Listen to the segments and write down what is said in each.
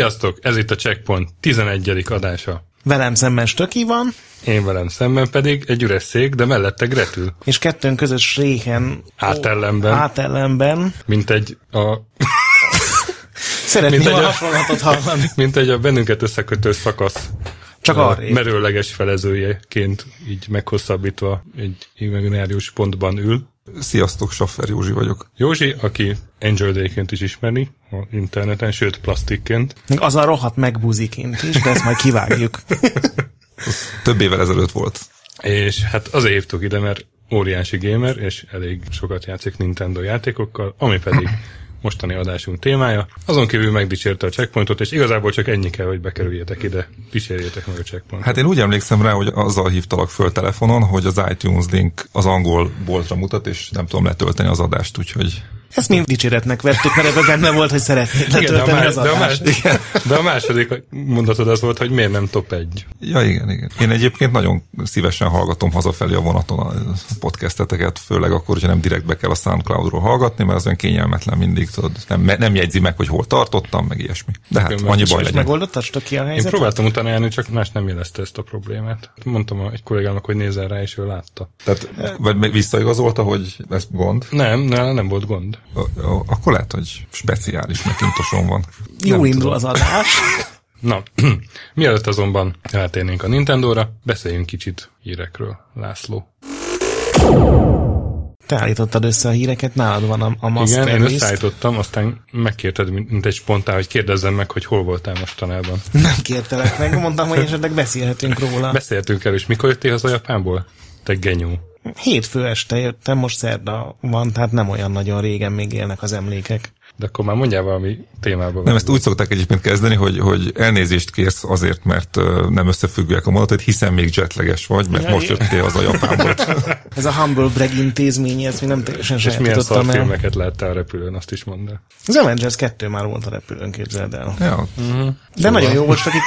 Sziasztok! Ez itt a Checkpoint 11. adása. Velem szemben Stöki van. Én velem szemben pedig egy üres szék, de mellette Gretül. És kettőnk közös réhen. Átellenben. Átellenben. Mint egy a... Szeretném mint a hasonlatot hallani. Mint egy a bennünket összekötő szakasz. Csak arra. Merőleges felezőjeként így meghosszabbítva egy imaginárius pontban ül. Sziasztok, Saffer Józsi vagyok. Józsi, aki Angel Day-ként is ismeri a interneten, sőt plastikként. Még az a rohadt megbúziként is, de ezt majd kivágjuk. több évvel ezelőtt volt. És hát azért hívtuk ide, mert óriási gamer, és elég sokat játszik Nintendo játékokkal, ami pedig mostani adásunk témája. Azon kívül megdicsérte a checkpointot, és igazából csak ennyi kell, hogy bekerüljetek ide. Dicsérjétek meg a checkpointot. Hát én úgy emlékszem rá, hogy azzal hívtalak föl telefonon, hogy az iTunes link az angol boltra mutat, és nem tudom letölteni az adást, úgyhogy ezt mind dicséretnek vettük, mert ebben benne volt, hogy szeretnéd letölteni igen, az de a, más, igen, de a második mondatod az volt, hogy miért nem top egy. Ja, igen, igen. Én egyébként nagyon szívesen hallgatom hazafelé a vonaton a podcasteteket, főleg akkor, hogyha nem direkt be kell a SoundCloud-ról hallgatni, mert az olyan kényelmetlen mindig, tudod, nem, nem jegyzi meg, hogy hol tartottam, meg ilyesmi. De hát annyi baj legyen. Megoldottad ki a helyzetet? Én próbáltam utána járni, csak más nem jelezte ezt a problémát. Mondtam egy kollégának, hogy nézzen rá, és ő látta. Tehát vagy visszaigazolta, hogy ez gond? Nem, nem, nem volt gond akkor lehet, hogy speciális megintoson van. Jó indul az adás. Na, mielőtt azonban eltérnénk a Nintendo-ra, beszéljünk kicsit hírekről, László. Te állítottad össze a híreket, nálad van a, a master Igen, én összeállítottam, aztán megkérted, mint egy spontán, hogy kérdezzem meg, hogy hol voltál mostanában. Nem kértelek meg, mondtam, hogy esetleg beszélhetünk róla. Beszéltünk el, és mikor jöttél haza Japánból? Te genyó. Hétfő este jöttem, most szerda van, tehát nem olyan nagyon régen még élnek az emlékek. De akkor már mondjál valami témába. Nem, ezt úgy szokták egyébként kezdeni, hogy, hogy elnézést kérsz azért, mert nem összefüggőek a mondatot, hiszen még jetleges vagy, mert ja, most jöttél az a Japánból. ez a Humble Brag intézmény, ezt mi nem teljesen És milyen szar filmeket láttál a repülőn, azt is mondd el. Az Avengers 2 már volt a repülőn, képzeld el. Ja. Uh-huh. De szóval. nagyon jó volt, akik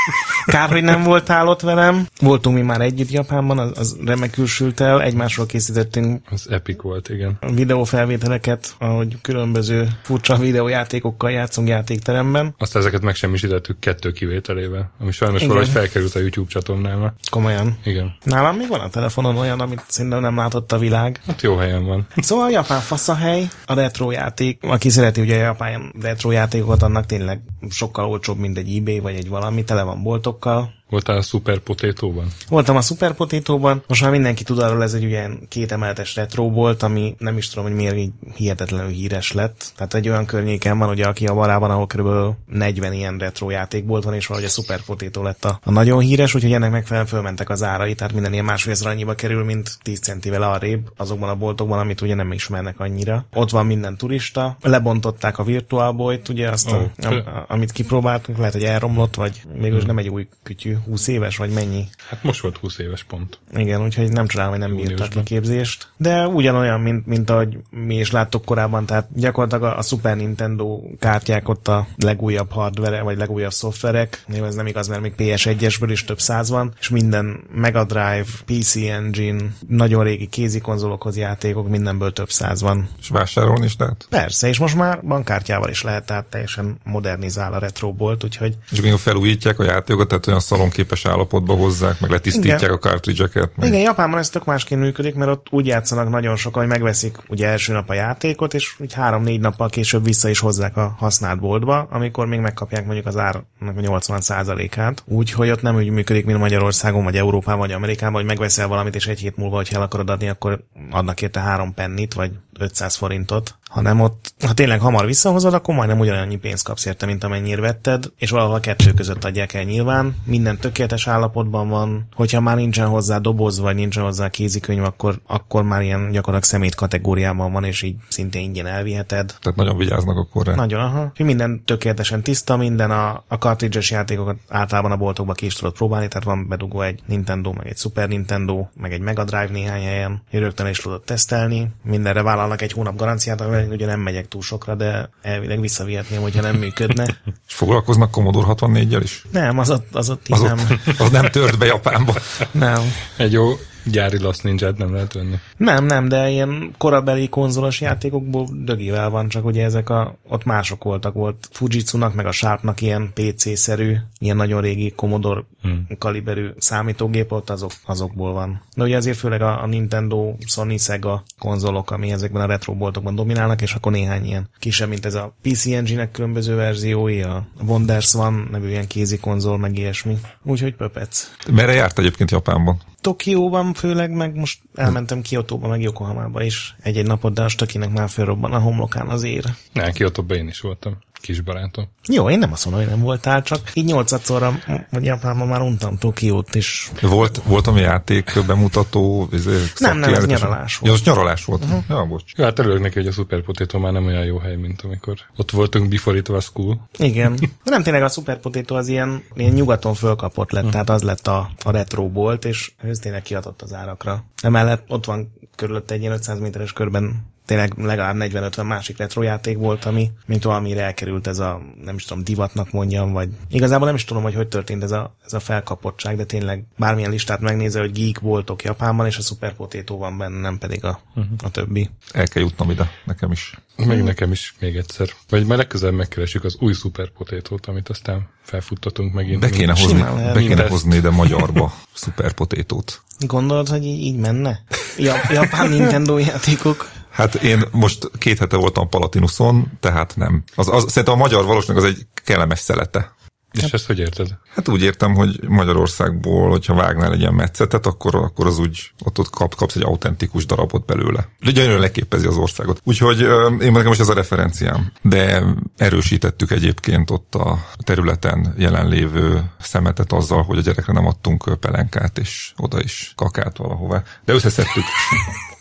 kár, hogy nem voltál ott velem. Voltunk mi már együtt Japánban, az, az remekül sült el, egymásról készítettünk. Az epic volt, igen. Videófelvételeket, ahogy különböző furcsa videó videójátékokkal játszunk játékteremben. Azt ezeket megsemmisítettük kettő kivételével, ami sajnos Igen. valahogy felkerült a YouTube csatornámra. Komolyan. Igen. Nálam még van a telefonon olyan, amit szerintem nem látott a világ. Hát jó helyen van. Szóval a japán fasz a hely, a retro játék. Aki szereti ugye a japán retro játékokat, annak tényleg sokkal olcsóbb, mint egy eBay vagy egy valami, tele van boltokkal Voltál a Super Potato-ban? Voltam a Super Potato-ban. Most már mindenki tud arról, ez egy ilyen kétemeletes retro volt, ami nem is tudom, hogy miért így hihetetlenül híres lett. Tehát egy olyan környéken van, ugye, aki a valában, ahol kb. 40 ilyen retro játékbolt van, és valahogy a Super Potato lett a, a nagyon híres, úgyhogy ennek megfelelően fölmentek az árai, tehát minden ilyen másfél annyiba kerül, mint 10 centivel arrébb azokban a boltokban, amit ugye nem ismernek annyira. Ott van minden turista, lebontották a Virtual Boy-t, ugye azt, oh, a, a, amit kipróbáltunk, lehet, hogy elromlott, vagy mégis hmm. nem egy új kütyű, 20 éves, vagy mennyi? Hát most volt 20 éves pont. Igen, úgyhogy nem csodálom, hogy nem bírtak ki képzést. De ugyanolyan, mint, mint ahogy mi is láttuk korábban, tehát gyakorlatilag a, a Super Nintendo kártyák ott a legújabb hardware vagy legújabb szoftverek, ez nem igaz, mert még PS1-esből is több száz van, és minden Mega Drive, PC Engine, nagyon régi kézikonzolokhoz játékok, mindenből több száz van. És vásárolni is lehet? Persze, és most már bankkártyával is lehet, tehát teljesen modernizál a retrobolt, úgyhogy... És még felújítják a játékokat, tehát olyan szalon képes állapotba hozzák, meg letisztítják Igen. a cartridge-eket. Meg... Igen, Japánban ez tök másként működik, mert ott úgy játszanak nagyon sokan, hogy megveszik ugye első nap a játékot, és úgy három-négy nappal később vissza is hozzák a használt boltba, amikor még megkapják mondjuk az árnak a 80%-át. Úgyhogy ott nem úgy működik, mint Magyarországon, vagy Európában, vagy Amerikában, hogy megveszel valamit, és egy hét múlva, hogy el akarod adni, akkor adnak érte három pennit, vagy 500 forintot, hanem ott, ha tényleg hamar visszahozod, akkor majdnem ugyanannyi pénzt kapsz érte, mint amennyire vetted, és valahol a kettő között adják el nyilván. Minden tökéletes állapotban van, hogyha már nincsen hozzá doboz, vagy nincsen hozzá kézikönyv, akkor, akkor már ilyen gyakorlatilag szemét kategóriában van, és így szintén ingyen elviheted. Tehát nagyon vigyáznak akkor rá. Nagyon, aha. Minden tökéletesen tiszta, minden a, a cartridge játékokat általában a boltokba ki is tudod próbálni, tehát van bedugó egy Nintendo, meg egy Super Nintendo, meg egy Mega Drive néhány helyen, rögtön is tudod tesztelni. Mindenre vállalnak egy hónap garanciát, amivel ugye nem megyek túl sokra, de elvileg visszavihetném, hogyha nem működne. És foglalkoznak Commodore 64-jel is? Nem, az ott, az ott Az, nem. ott, az nem tört be Japánba. Nem. Egy jó gyári Lost ninja nem lehet venni. Nem, nem, de ilyen korabeli konzolos játékokból dögivel van, csak ugye ezek a, ott mások voltak, volt Fujitsu-nak, meg a Sharpnak ilyen PC-szerű, ilyen nagyon régi Commodore hmm. kaliberű számítógép, ott azok, azokból van. De ugye azért főleg a, a Nintendo, Sony, Sega konzolok, ami ezekben a retro boltokban dominálnak, és akkor néhány ilyen kisebb, mint ez a PC Engine-nek különböző verziói, a Wonders van, nevű ilyen kézi konzol, meg ilyesmi. Úgyhogy pöpec. Merre járt egyébként Japánban? Tokióban főleg, meg most elmentem Kiotóba, meg Yokohamába is egy-egy napot, de a Stökinek már fölrobban a homlokán az ér. Ne, Kiotóban én is voltam. Kis barátom. Jó, én nem azt mondom, hogy nem voltál, csak így nyolcadszorra, vagy Japánban már untam Tokiót is. Volt, volt ami játék bemutató, izé, Nem, nem, ez nyaralás Ja, volt. az nyaralás volt. Uh-huh. Ja, bocs. Jó, hát örülök neki, hogy a Super Potato már nem olyan jó hely, mint amikor ott voltunk before it was cool. Igen. De nem tényleg a Super Potato az ilyen, ilyen nyugaton fölkapott lett, tehát az lett a, a retro bolt, és ez tényleg kiadott az árakra. Emellett ott van körülött egy ilyen 500 méteres körben tényleg legalább 40-50 másik retro játék volt, ami, mint valamire elkerült ez a, nem is tudom, divatnak mondjam, vagy igazából nem is tudom, hogy hogy történt ez a, ez a felkapottság, de tényleg bármilyen listát megnézel, hogy geek boltok Japánban, és a Super Potato van benne, nem pedig a, a többi. El kell jutnom ide, nekem is. Meg nekem is még egyszer. Vagy majd legközelebb megkeresjük az új Super Potato-t, amit aztán felfuttatunk megint. Be kéne hozni, Simán be kéne hozni ide magyarba szuperpotétót. Gondolod, hogy így, így menne? Ja, Japán Nintendo játékok? Hát én most két hete voltam Palatinuson, tehát nem. Az, az, szerintem a magyar valószínűleg az egy kellemes szelete. És ezt hogy érted? Hát úgy értem, hogy Magyarországból, hogyha vágnál egy ilyen metszetet, akkor, akkor az úgy, ott, ott kap, kapsz egy autentikus darabot belőle. Gyönyörűen leképezi az országot. Úgyhogy én nekem most ez a referenciám. De erősítettük egyébként ott a területen jelenlévő szemetet azzal, hogy a gyerekre nem adtunk pelenkát, és oda is kakát valahová. De összeszedtük.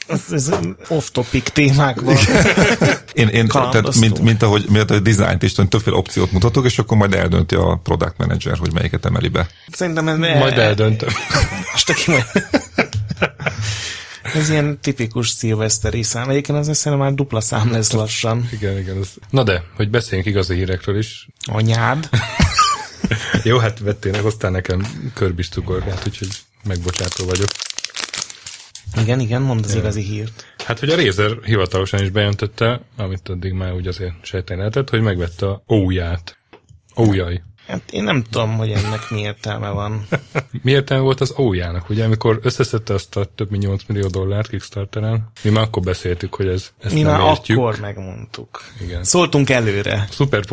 Ez, ez off-topic témákban. Én, én tehát mint, mint, ahogy, mint ahogy dizájnt is, többféle opciót mutatok, és akkor majd eldönti a product manager, hogy melyiket emeli be. Szerintem ez... Majd eldöntöm. Most aki majd... Ez ilyen tipikus szilveszteri szám. Egyébként az szerintem már dupla szám lesz lassan. igen, igen. Az... Na de, hogy beszéljünk igazi hírekről is. Anyád. Jó, hát vettél, hoztál nekem körbis cukorkát, úgyhogy megbocsátó vagyok. Igen, igen, mondd az igazi hírt. Hát, hogy a Razer hivatalosan is bejelentette, amit addig már úgy azért sejteni lehetett, hogy megvette a óját. Ójaj. Hát én nem tudom, hogy ennek mi értelme van. Mi értelme volt az ójának, ugye, amikor összeszedte azt a több mint 8 millió dollárt Kickstarteren, mi már akkor beszéltük, hogy ez, ezt Mi nem már értjük. akkor megmondtuk. Igen. Szóltunk előre. Super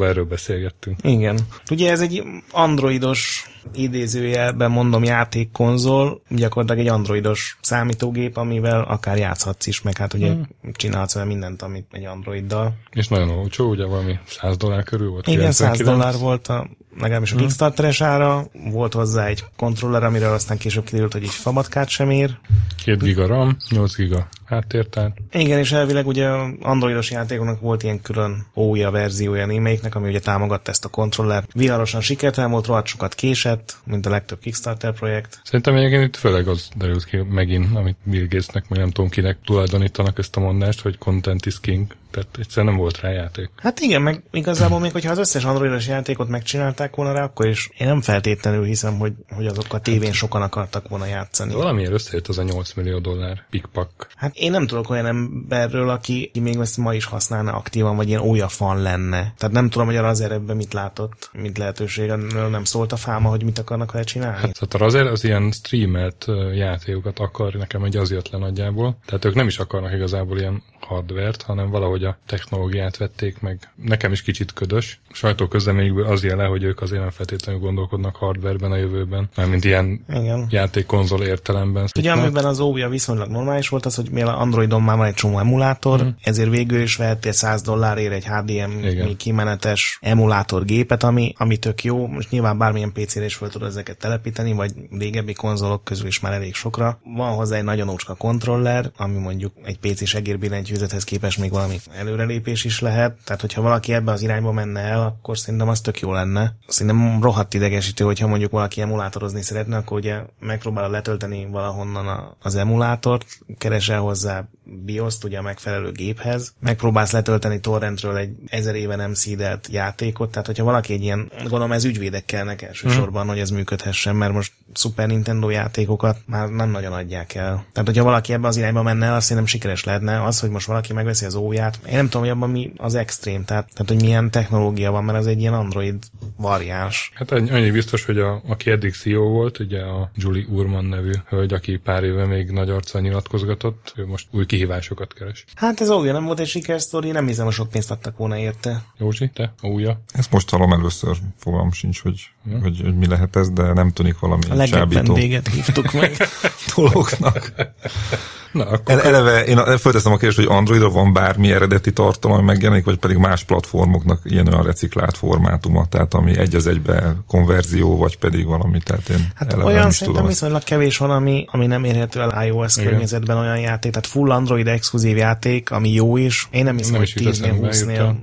erről beszélgettünk. Igen. Ugye ez egy androidos idézőjelben mondom játékkonzol, gyakorlatilag egy androidos számítógép, amivel akár játszhatsz is, meg hát ugye Hmm. csinálhatsz vele mindent, amit egy androiddal. És nagyon olcsó, ugye valami 100 dollár körül volt? Igen, 100 99? dollár volt a, legalábbis a Kickstarteres ára, volt hozzá egy kontroller, amiről aztán később kiderült, hogy egy fabatkát sem ér. 2 giga RAM, 8 giga háttértár. Igen, és elvileg ugye androidos játékoknak volt ilyen külön ója verziója némelyiknek, ami ugye támogatta ezt a kontrollert. Viharosan sikertelen volt, rohadt sokat késett, mint a legtöbb Kickstarter projekt. Szerintem egyébként itt főleg az derült ki megint, amit Bill Gatesnek, meg nem tudom kinek tulajdonítanak ezt a mondást, hogy content is king. Tehát egyszerűen nem volt rá játék. Hát igen, meg igazából még hogyha az összes androidos játékot megcsinálták volna rá, akkor is én nem feltétlenül hiszem, hogy, hogy azok a tévén sokan akartak volna játszani. Valamiért összejött az a 8 millió dollár pikpak. Hát én nem tudok olyan emberről, aki még ezt ma is használna aktívan, vagy ilyen ója fan lenne. Tehát nem tudom, hogy a Razer ebben mit látott, mint lehetőség, nem szólt a fáma, hogy mit akarnak vele csinálni. Hát szóval a Razer az ilyen streamelt játékokat akar, nekem egy az jött le nagyjából. Tehát ők nem is akarnak igazából ilyen hardvert, hanem valahogy a technológiát vették meg. Nekem is kicsit ködös. Sajtó közleményükből az jele, hogy ők azért nem feltétlenül gondolkodnak hardwareben a jövőben, mármint ilyen Igen. játékkonzol értelemben. Ugye, amiben az óvja viszonylag normális volt, az, hogy mivel Androidon már van egy csomó emulátor, mm. ezért végül is vehettél 100 dollárért egy HDMI Igen. kimenetes emulátor gépet, ami, ami tök jó. Most nyilván bármilyen PC-re is fel tudod ezeket telepíteni, vagy régebbi konzolok közül is már elég sokra. Van hozzá egy nagyon ócska kontroller, ami mondjuk egy PC-s egérbillentyűzethez képest még valami előrelépés is lehet. Tehát, hogyha valaki ebbe az irányba menne el, akkor szerintem az tök jó lenne. Szerintem rohadt idegesítő, hogyha mondjuk valaki emulátorozni szeretne, akkor ugye megpróbál letölteni valahonnan az emulátort, keresel hozzá BIOS-t ugye a megfelelő géphez, megpróbálsz letölteni torrentről egy ezer éve nem szídelt játékot, tehát hogyha valaki egy ilyen, gondolom ez ügyvédek kellnek elsősorban, hmm. hogy ez működhessen, mert most Super Nintendo játékokat már nem nagyon adják el. Tehát, hogyha valaki ebbe az irányba menne azt szerintem sikeres lehetne. Az, hogy most valaki megveszi az óját, én nem tudom, hogy abban mi az extrém, tehát, tehát hogy milyen technológia van, mert ez egy ilyen Android variáns. Hát annyi biztos, hogy a, aki eddig CEO volt, ugye a Julie Urman nevű hölgy, aki pár éve még nagy arccal nyilatkozgatott, ő most új kihívásokat keres. Hát ez ója nem volt egy sikersztori, nem hiszem, hogy sok pénzt adtak volna érte. Józsi, te? Újja? Ezt most hallom először, fogalmam sincs, hogy, hmm. hogy, hogy mi lehet ez, de nem tűnik valami A legjobb csábító vendéget hívtuk meg. dolognak. Na, akkor El- Eleve én fölteszem a kérdést, hogy Androidra van bármi eredeti tartalom, ami megjelenik, vagy pedig más platformoknak ilyen olyan reciklált formátuma, tehát ami egy az egybe konverzió, vagy pedig valami, tehát én Hát eleve nem olyan is szerintem tudom. viszonylag kevés van, ami, ami nem érhető el iOS Igen. környezetben olyan játék, tehát full Android exkluzív játék, ami jó is. Én nem hiszem, Nem hogy is jut 10-nél, eszembe, 20-nél,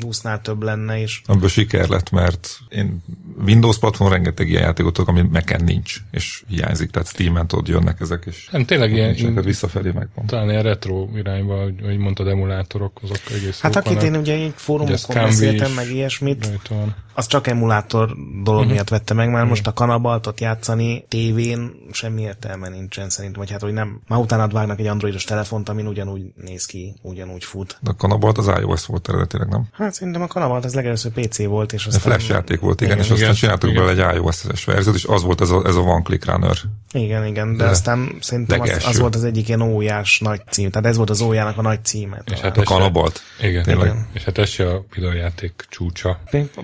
jutott. 20-nál több lenne is. Ebből siker lett, mert én Windows platform rengeteg ilyen játékot tudok, ami Mac-en nincs, és hiányzik, tehát Steam-en tudod, jönnek ezek, és nem, tényleg ilyen, nincsenek visszafelé megvan. talán ilyen retro irányba, hogy, mondtad, emulátorok, azok egész Hát akit én vannak. ugye egy Ugye fórumokon Scambi beszéltem, meg ilyesmit, Rajta az csak emulátor dolog uh-huh. miatt vette meg, mert most a kanabaltot játszani tévén semmi értelme nincsen szerintem, vagy hát, hogy nem, már utána vágnak egy androidos telefont, amin ugyanúgy néz ki, ugyanúgy fut. De a kanabalt az iOS volt eredetileg, nem? Hát szerintem a kanabalt az legelőször PC volt, és aztán... flash játék volt, igen, Igen, és aztán igen, csináltuk bele egy iOS-es verziót, és az volt ez a, ez a One Click Runner. Igen, igen, de, De aztán szerintem az, az, volt az egyik ilyen óriás nagy cím, tehát ez volt az ójának a nagy címe. És hát A kanabalt. Igen, Tényleg. igen. És hát ez se a videójáték csúcsa.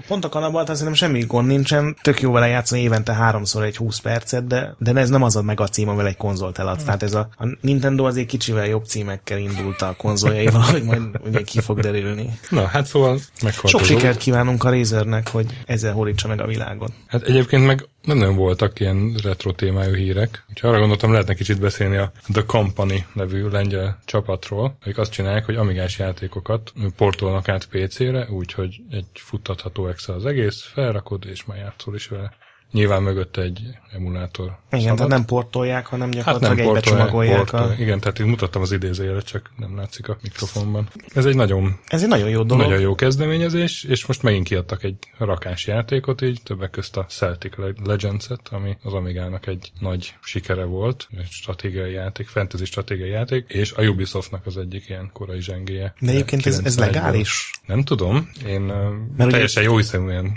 Pont a kanabalt szerintem semmi gond nincsen, tök jó vele játszani évente háromszor egy 20 percet, de, de ez nem az a meg a cím, amivel egy konzolt eladsz. Tehát ez a, a Nintendo azért kicsivel jobb címekkel indult a konzoljaival, hogy majd ugye ki fog derülni. Na, hát szóval meghalt Sok sikert kívánunk a Razernek, hogy ezzel horítsa meg a világot. Hát egyébként meg nem nagyon voltak ilyen retro témájú hírek. Úgyhogy arra gondoltam, lehetne kicsit beszélni a The Company nevű lengyel csapatról, akik azt csinálják, hogy amigás játékokat portolnak át PC-re, úgyhogy egy futtatható Excel az egész, felrakod, és már játszol is vele. Nyilván mögötte egy emulátor. Igen, szabad. tehát nem portolják, hanem Hát gyakorlatilag nem egybe portolják. A... Igen, tehát itt mutattam az idézőjelet, csak nem látszik a mikrofonban. Ez egy nagyon Ez egy nagyon jó dolog. nagyon jó kezdeményezés, és most megint kiadtak egy rakás játékot, így többek közt a Celtic Le- Legends-et, ami az Amigának egy nagy sikere volt, egy stratégiai játék, fantasy stratégiai játék, és a Ubisoftnak az egyik ilyen korai zsengéje. De egyébként ez, ez 91-ből. legális? Nem tudom, én ugye- uh, teljesen jó hiszeműen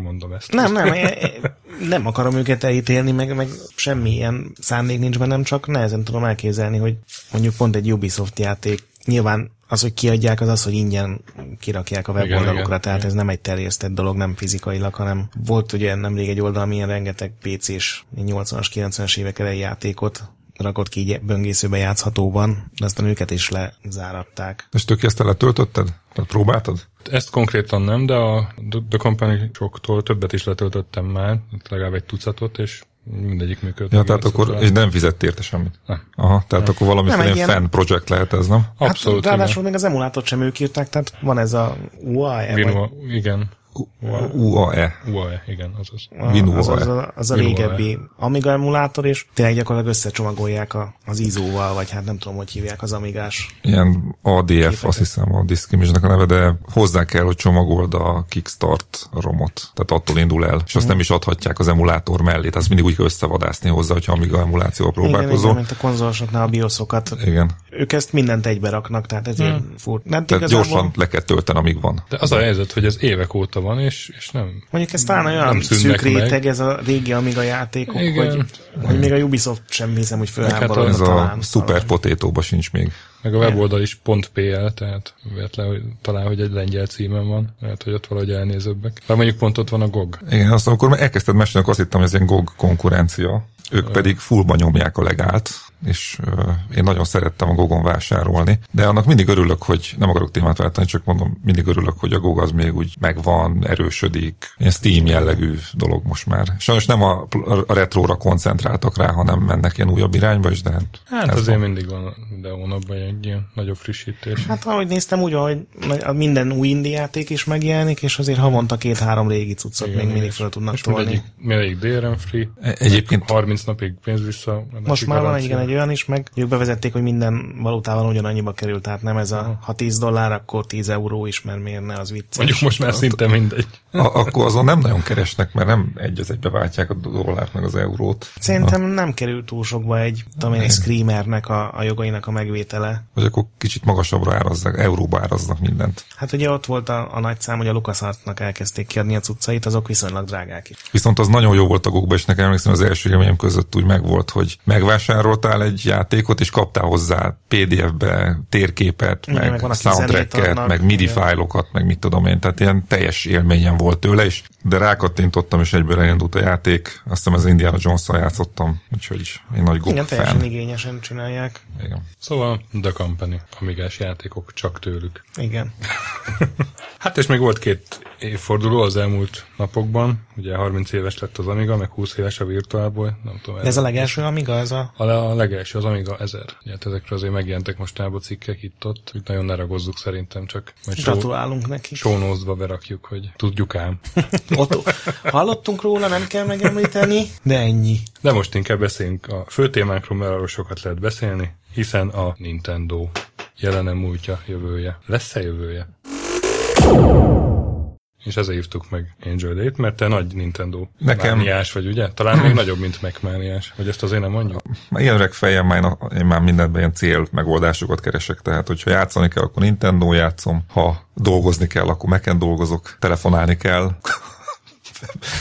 mondom ezt. Nem, nem, nem akarom őket elítélni, meg, meg semmi ilyen szándék nincs bennem, csak nehezen tudom elképzelni, hogy mondjuk pont egy Ubisoft játék, nyilván az, hogy kiadják, az az, hogy ingyen kirakják a weboldalukra, igen, tehát igen. ez nem egy terjesztett dolog, nem fizikailag, hanem volt ugye nemrég egy oldal, amilyen rengeteg PC-s 80-as, 90-es évek elejé játékot rakott ki így böngészőbe játszhatóban, de aztán őket is lezáratták. És tök ezt letöltötted? Tehát próbáltad? Ezt konkrétan nem, de a The- Company soktól többet is letöltöttem már, legalább egy tucatot, és mindegyik működik. Ja, tehát Igen, akkor, és nem fizett érte semmit. Nem. Aha, tehát akkor valamiféle Nem, egy ilyen fan project lehet ez, nem? Abszolút, hát, ráadásul még az emulátort sem ők írták, tehát van ez a UAE, igen. vagy Vinua, igen. UAE. UAE, igen, azaz. A- Windows az, az, a, az a Windows régebbi Amiga emulátor, és tényleg gyakorlatilag összecsomagolják a, az ISO-val, vagy hát nem tudom, hogy hívják az Amigás. Ilyen ADF, azt hiszem a disk image a neve, de hozzá kell, hogy csomagold a Kickstart romot. Tehát attól indul el. És azt nem is adhatják az emulátor mellé. Tehát mindig úgy kell összevadászni hozzá, hogyha Amiga emulációval Igen, igen, próbálkozol. mint a konzolosoknál a BIOSokat. Igen. Ők ezt mindent egybe raknak, tehát ezért hmm. furt. Nem Tehát igazából, gyorsan le kell tölteni, amíg van. De az a helyzet, hogy ez évek óta van, és, és nem... Mondjuk ez talán olyan szűk réteg, meg. ez a régi Amiga játékok, Igen. hogy, hogy még a Ubisoft sem hiszem, hogy hát fölháborodna Ez a talán. Super Potato-ba sincs még. Meg a weboldal is .pl, tehát véletlen, hogy talán, hogy egy lengyel címen van, lehet, hogy ott valahogy elnézőbbek. De mondjuk pont ott van a GOG. Igen, azt amikor elkezdted mesélni, akkor azt hittem, hogy ez ilyen GOG konkurencia. Ők pedig fullba nyomják a legált, és uh, én nagyon szerettem a Gogon vásárolni, de annak mindig örülök, hogy nem akarok témát váltani, csak mondom, mindig örülök, hogy a Gog az még úgy megvan, erősödik, ilyen Steam jellegű dolog most már. Sajnos nem a, a retróra koncentráltak rá, hanem mennek ilyen újabb irányba is, de hát, hát azért van. mindig van de hónapban egy ilyen nagyobb frissítés. Hát ahogy néztem, úgy, hogy minden új indie játék is megjelenik, és azért havonta két-három régi cuccot Igen, még mindig fel tudnak tolni. Mindegyik DRM free. E- egyébként 30 napig pénz vissza. Most már van egy, egy olyan is, meg ők bevezették, hogy minden valutával ugyanannyiba került, tehát nem ez a, ha 10 dollár, akkor 10 euró is, mert miért ne, az vicces. Mondjuk most már szinte mindegy. A, akkor azon nem nagyon keresnek, mert nem egy az egybe váltják a dollárt meg az eurót. Szerintem nem került túl sokba egy, tudom én, egy screamernek a, a jogainak a megvétele. Vagy akkor kicsit magasabbra áraznak, euróba áraznak mindent. Hát ugye ott volt a, a nagy szám, hogy a LucasArts-nak elkezdték kiadni a cuccait, azok viszonylag drágák is. Viszont az nagyon jó volt a gokba, és nekem emlékszem az első élményem között úgy megvolt, hogy megvásároltál egy játékot, és kaptál hozzá PDF-be térképet, Igen, meg, meg soundtracket, meg MIDI fájlokat, meg mit tudom én, tehát ilyen teljes élményem volt tőle, és de rákattintottam, és egyből elindult a játék. Azt hiszem, az Indiana jones játszottam, úgyhogy én nagy GOG Igen, teljesen igényesen csinálják. Igen. Szóval The Company, amigás játékok csak tőlük. Igen. hát és még volt két évforduló az elmúlt napokban. Ugye 30 éves lett az Amiga, meg 20 éves a Virtualboy. Nem tudom, ez, ez a legelső Amiga? Ez a... A, a legelső, az Amiga 1000. Ugye, hát ezekről azért megjelentek mostanában cikkek itt-ott. Úgy nagyon ne ragozzuk szerintem, csak majd Gratulálunk neki. Sónózva berakjuk, hogy tudjuk ám. Ott, hallottunk róla, nem kell megemlíteni, de ennyi. De most inkább beszéljünk a fő témánkról, mert arról sokat lehet beszélni, hiszen a Nintendo jelenem múltja, jövője. Lesz-e jövője? És ezért hívtuk meg Angel Day-t, mert te nagy Nintendo Nekem... mániás vagy, ugye? Talán még nagyobb, mint megmániás, vagy ezt azért nem mondjuk? Ilyen öreg fejem, már én már mindenben ilyen cél megoldásokat keresek, tehát hogyha játszani kell, akkor Nintendo játszom, ha dolgozni kell, akkor meken dolgozok, telefonálni kell,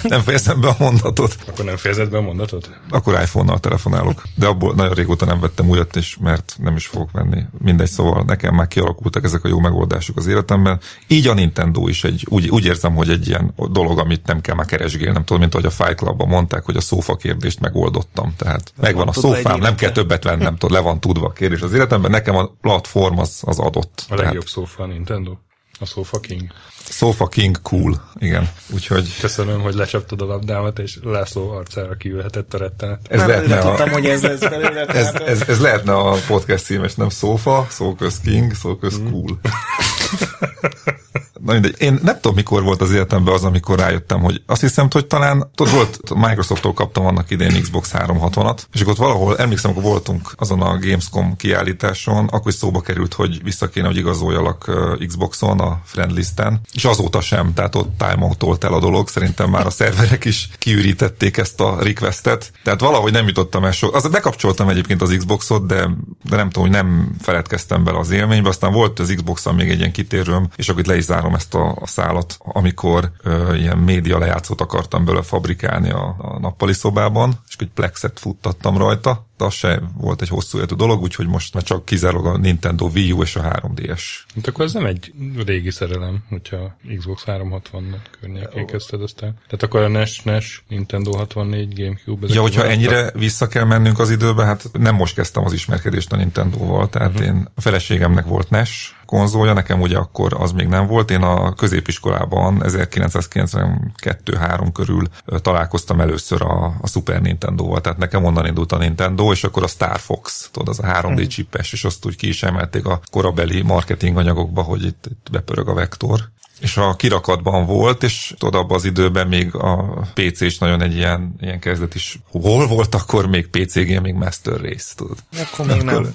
nem fejezem be a mondatot. Akkor nem fejezed be a mondatot? Akkor iPhone-nal telefonálok. De abból nagyon régóta nem vettem újat is, mert nem is fogok venni. Mindegy, szóval nekem már kialakultak ezek a jó megoldások az életemben. Így a Nintendo is egy, úgy, úgy érzem, hogy egy ilyen dolog, amit nem kell már keresgélni. Nem tudom, mint ahogy a Fight Clubban mondták, hogy a szófa kérdést megoldottam. Tehát nem megvan a szófám, nem kell többet vennem, tudod, le van tudva a kérdés az életemben. Nekem a platform az, az adott. A legjobb Tehát... szófa a Nintendo. A Sofa King. Sofa King cool, igen. Úgyhogy... Köszönöm, hogy lecsaptad a labdámat, és László arcára kiülhetett a rettenet. Ez nem, lehetne a... tudtam, hogy ez lesz belőle. ez, ez, ez, lehetne a podcast cím, és nem Sofa, Szóköz King, Szóköz mm. cool. Na mindegy. Én nem tudom, mikor volt az életemben az, amikor rájöttem, hogy azt hiszem, hogy talán tudod, volt, Microsofttól kaptam annak idején Xbox 360-at, és akkor ott valahol, emlékszem, akkor voltunk azon a Gamescom kiállításon, akkor is szóba került, hogy vissza kéne, hogy igazoljalak Xboxon a friendlisten, és azóta sem, tehát ott time tolt el a dolog, szerintem már a szerverek is kiürítették ezt a requestet, tehát valahogy nem jutottam el sok. Az bekapcsoltam egyébként az Xboxot, de, de nem tudom, hogy nem feledkeztem bele az élménybe, aztán volt az Xboxon még egy ilyen kitérőm, és akkor itt le is zárom ezt a, a szálat, amikor ö, ilyen média lejátszót akartam belőle fabrikálni a, a nappali szobában, egy plexet futtattam rajta, de az se volt egy hosszú életű dolog, úgyhogy most már csak kizárólag a Nintendo Wii U és a 3DS. Hát akkor ez nem egy régi szerelem, hogyha Xbox 360 környékén kezdted aztán. Tehát akkor a NES, NES, Nintendo 64, Gamecube... Ja, hogyha ennyire vissza kell mennünk az időbe, hát nem most kezdtem az ismerkedést a Nintendo-val, tehát uh-huh. én a feleségemnek volt NES, konzolja, nekem ugye akkor az még nem volt. Én a középiskolában 1992-3 körül találkoztam először a, a Super Nintendo-val, tehát nekem onnan indult a Nintendo, és akkor a Star Fox, tudod, az a 3D hmm. chipes, és azt úgy ki is emelték a korabeli marketing anyagokba, hogy itt, itt bepörög a vektor és a kirakatban volt, és tudod, abban az időben még a PC is nagyon egy ilyen, ilyen kezdet is. Hol volt akkor még PC Gaming Master Race, tudod? Akkor még akkor, nem.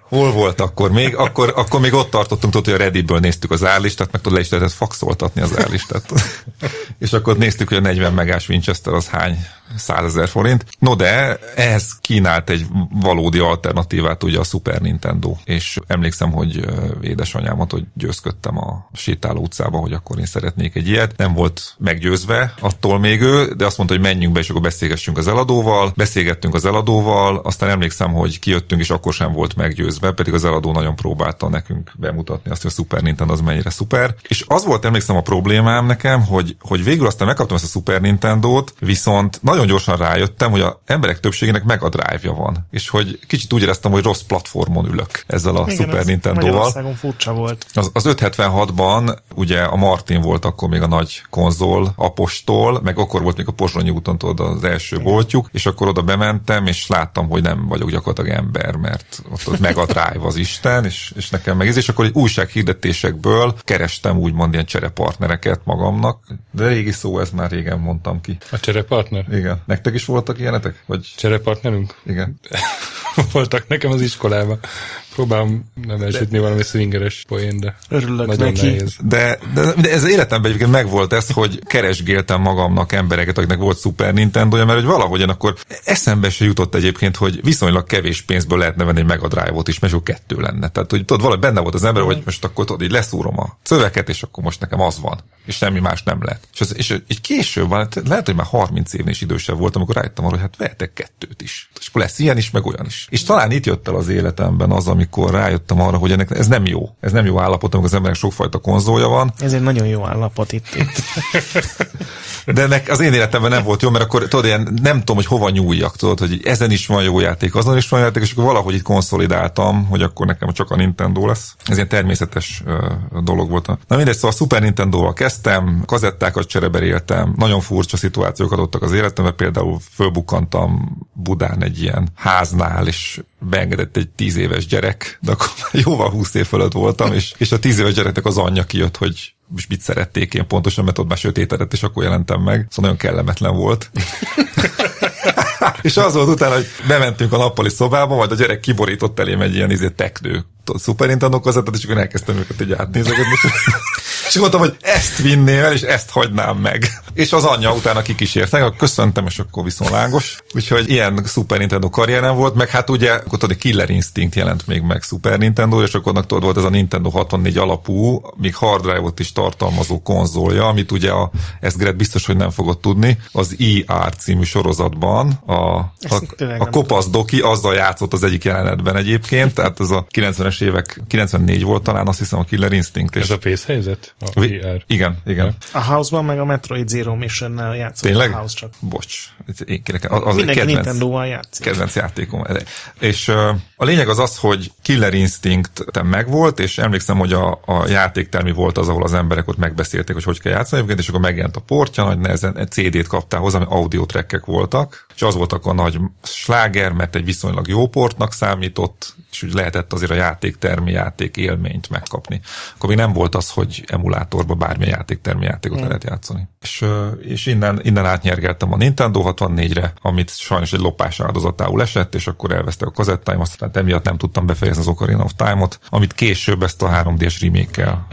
Hol volt akkor még? Akkor, akkor még ott tartottunk, tudod, hogy a Redditből néztük az árlistát, meg tudod, le is lehetett faxoltatni az árlistát. és akkor néztük, hogy a 40 megás Winchester az hány százezer forint. No de ehhez kínált egy valódi alternatívát ugye a Super Nintendo, és emlékszem, hogy édesanyámat, hogy győzködtem a sétáló utcába, hogy akkor én szeretnék egy ilyet. Nem volt meggyőzve attól még ő, de azt mondta, hogy menjünk be, és akkor beszélgessünk az eladóval. Beszélgettünk az eladóval, aztán emlékszem, hogy kijöttünk, és akkor sem volt meggyőzve, pedig az eladó nagyon próbálta nekünk bemutatni azt, hogy a Super Nintendo az mennyire szuper. És az volt emlékszem a problémám nekem, hogy, hogy végül aztán megkaptam ezt a Super Nintendo-t, viszont nagyon gyorsan rájöttem, hogy a emberek többségének meg a drive-ja van. És hogy kicsit úgy éreztem, hogy rossz platformon ülök ezzel a Igen, Super Nintendo-val. furcsa volt. Az, az 576-ban ugye a Martin volt akkor még a nagy konzol apostol, meg akkor volt még a Pozsonyi úton tudod, az első Igen. boltjuk, és akkor oda bementem, és láttam, hogy nem vagyok gyakorlatilag ember, mert ott, ott meg a drive az Isten, és, és nekem meg ez, és akkor egy újsághirdetésekből kerestem úgymond ilyen cserepartnereket magamnak, de régi szó, ez már régen mondtam ki. A cserepartner? Igen. Nektek is voltak ilyenetek? Vagy... Cserepartnerünk? Igen. voltak nekem az iskolában. Próbálom nem elsütni valami swingeres poén, de Örülök nagyon neki. nehéz. De, de, de, ez életemben egyébként megvolt ez, hogy keresgéltem magamnak embereket, akiknek volt Super nintendo mert hogy valahogyan akkor eszembe se jutott egyébként, hogy viszonylag kevés pénzből lehetne venni egy Mega Drive-ot is, mert csak kettő lenne. Tehát, hogy tudod, valahogy benne volt az ember, hogy most akkor tudod, így leszúrom a szöveket, és akkor most nekem az van, és semmi más nem lehet. És, az, és így később van, lehet, hogy már 30 évnél is idősebb voltam, amikor rájöttem arra, hogy hát vehetek kettőt is. És akkor lesz ilyen is, meg olyan is. És talán itt jött el az életemben az, amikor rájöttem arra, hogy ennek ez nem jó. Ez nem jó állapot, amikor az embernek sokfajta konzolja van. Ez egy nagyon jó állapot itt. itt. De ennek az én életemben nem volt jó, mert akkor tudod, ilyen, nem tudom, hogy hova nyúljak, tudod, hogy ezen is van jó játék, azon is van játék, és akkor valahogy itt konszolidáltam, hogy akkor nekem csak a Nintendo lesz. Ez ilyen természetes uh, dolog volt. Na mindegy, szóval a Super Nintendo-val kezdtem, kazettákat csereberéltem, nagyon furcsa szituációkat adottak az életembe, például fölbukkantam Budán egy ilyen háznál, és beengedett egy tíz éves gyerek, de akkor jóval húsz év fölött voltam, és, és a tíz éves gyereknek az anyja kijött, hogy és mit szerették én pontosan, mert ott már sötétedett, és akkor jelentem meg. Szóval nagyon kellemetlen volt. és az volt utána, hogy bementünk a nappali szobába, majd a gyerek kiborított elém egy ilyen izé teknő Super Nintendo kazettát, és akkor elkezdtem őket egy átnézegetni. és mondtam, hogy ezt vinném el, és ezt hagynám meg. És az anyja utána kikísértek, köszöntem, és akkor viszonylágos. Úgyhogy ilyen Super Nintendo karrierem volt, meg hát ugye, akkor tudod, Killer Instinct jelent még meg Super Nintendo, és akkor tudod, volt ez a Nintendo 64 alapú, még hard drive-ot is tartalmazó konzolja, amit ugye a, ezt Gret biztos, hogy nem fogod tudni, az ER című sorozatban a, a, a kopasz doki azzal játszott az egyik jelenetben egyébként, tehát ez a 90-es évek, 94 volt talán, azt hiszem a Killer Instinct. Ez a pénz helyzet? A Vi- VR. Igen, igen. A House-ban meg a Metroid Zero Mission-nel játszott Tényleg? a House csak. Bocs. Én kérek, az, Mindenki kedvenc, Nintendo-val játszik. Kedvenc játékom. És uh, a lényeg az az, hogy Killer Instinct megvolt, és emlékszem, hogy a, a játéktermi volt az, ahol az emberek ott megbeszélték, hogy hogy kell játszani, és akkor megjelent a portja, nagy nehezen egy CD-t kaptál hozzá, ami audio trackek voltak, és az volt akkor a nagy sláger, mert egy viszonylag jó portnak számított, és úgy lehetett azért a játéktermi játék élményt megkapni. Akkor még nem volt az, hogy emulátorba bármilyen játéktermi játékot mm. lehet játszani. És, és innen, innen átnyergeltem a Nintendo 64-re, amit sajnos egy lopás áldozatául esett, és akkor elvesztek a kazettáim, aztán emiatt nem tudtam befejezni az Ocarina of Time-ot, amit később ezt a 3D-s remake-kel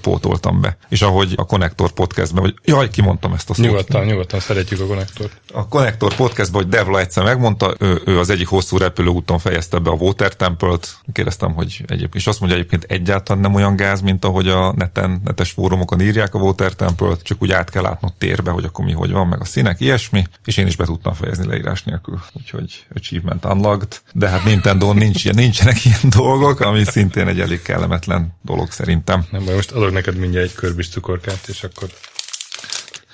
pótoltam be. És ahogy a Connector podcastben, hogy jaj, kimondtam ezt a szót. Nyugodtan, nyugodtan szeretjük a Connectort. A Connector podcastban, hogy Devla egyszer megmondta, ő, ő az egyik hosszú repülőúton fejezte be a Water Temple-t. Kérdeztem, hogy egyébként, és azt mondja egyébként egyáltalán nem olyan gáz, mint ahogy a neten, netes fórumokon írják a Water Temple-t, csak úgy át kell látnod térbe, hogy akkor mi hogy van, meg a színek, ilyesmi, és én is be tudtam fejezni leírás nélkül. Úgyhogy achievement unlocked, de hát nintendo nincs, nincsenek ilyen dolgok, ami szintén egy elég kellemetlen dolog szerintem. Nem baj, most adok neked mindjárt egy körbis cukorkát, és akkor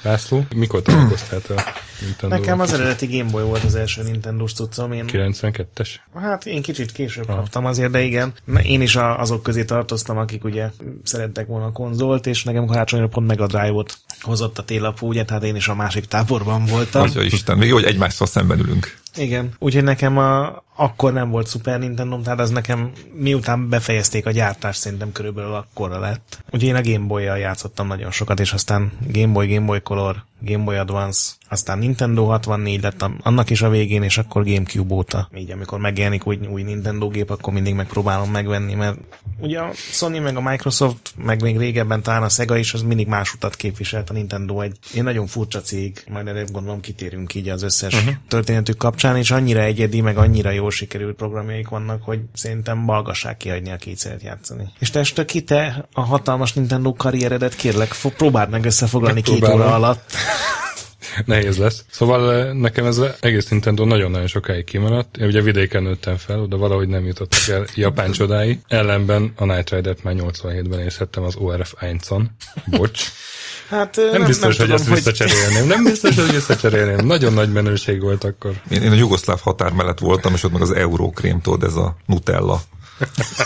László, mikor találkoztál a Nintendo? Nekem az eredeti Game Boy volt az első Nintendo-s cuccom. Én... 92-es? Hát én kicsit később ha. kaptam azért, de igen. Én is azok közé tartoztam, akik ugye szerettek volna a konzolt, és nekem karácsonyra pont meg a Drive-ot hozott a télapú, ugye, tehát én is a másik táborban voltam. Atya Isten, még jó, hogy egymással szemben ülünk. Igen, úgyhogy nekem a, akkor nem volt Super Nintendo, tehát az nekem miután befejezték a gyártást, szerintem körülbelül akkorra lett. Úgyhogy én a Game Boy-jal játszottam nagyon sokat, és aztán Game Boy, Game Boy Color, Game Boy Advance, aztán Nintendo 64 lett annak is a végén, és akkor Gamecube óta. Így amikor megjelenik új, új Nintendo gép, akkor mindig megpróbálom megvenni, mert ugye a Sony meg a Microsoft, meg még régebben talán a Sega is, az mindig más utat képviselt a Nintendo egy én nagyon furcsa cég, majd erre gondolom kitérünk így az összes uh-huh. történetük kapcsán, és annyira egyedi, meg annyira jól sikerült programjaik vannak, hogy szerintem balgaság kihagyni a kétszeret játszani. És te ki te a hatalmas Nintendo karrieredet kérlek, próbáld meg összefoglalni két óra alatt. Nehéz lesz. Szóval eh, nekem ez egész Nintendo nagyon-nagyon sokáig kimaradt. Én ugye vidéken nőttem fel, oda valahogy nem jutottak el japán csodái. Ellenben a Night Rider-t már 87-ben nézhettem az ORF 1-on. Bocs. Hát Nem, nem biztos, nem hogy tudom, ezt visszacserélném. Nem biztos, hogy visszacserélném. Nagyon nagy menőség volt akkor. Én, én a jugoszláv határ mellett voltam, és ott meg az eurókrém, tudod, ez a Nutella.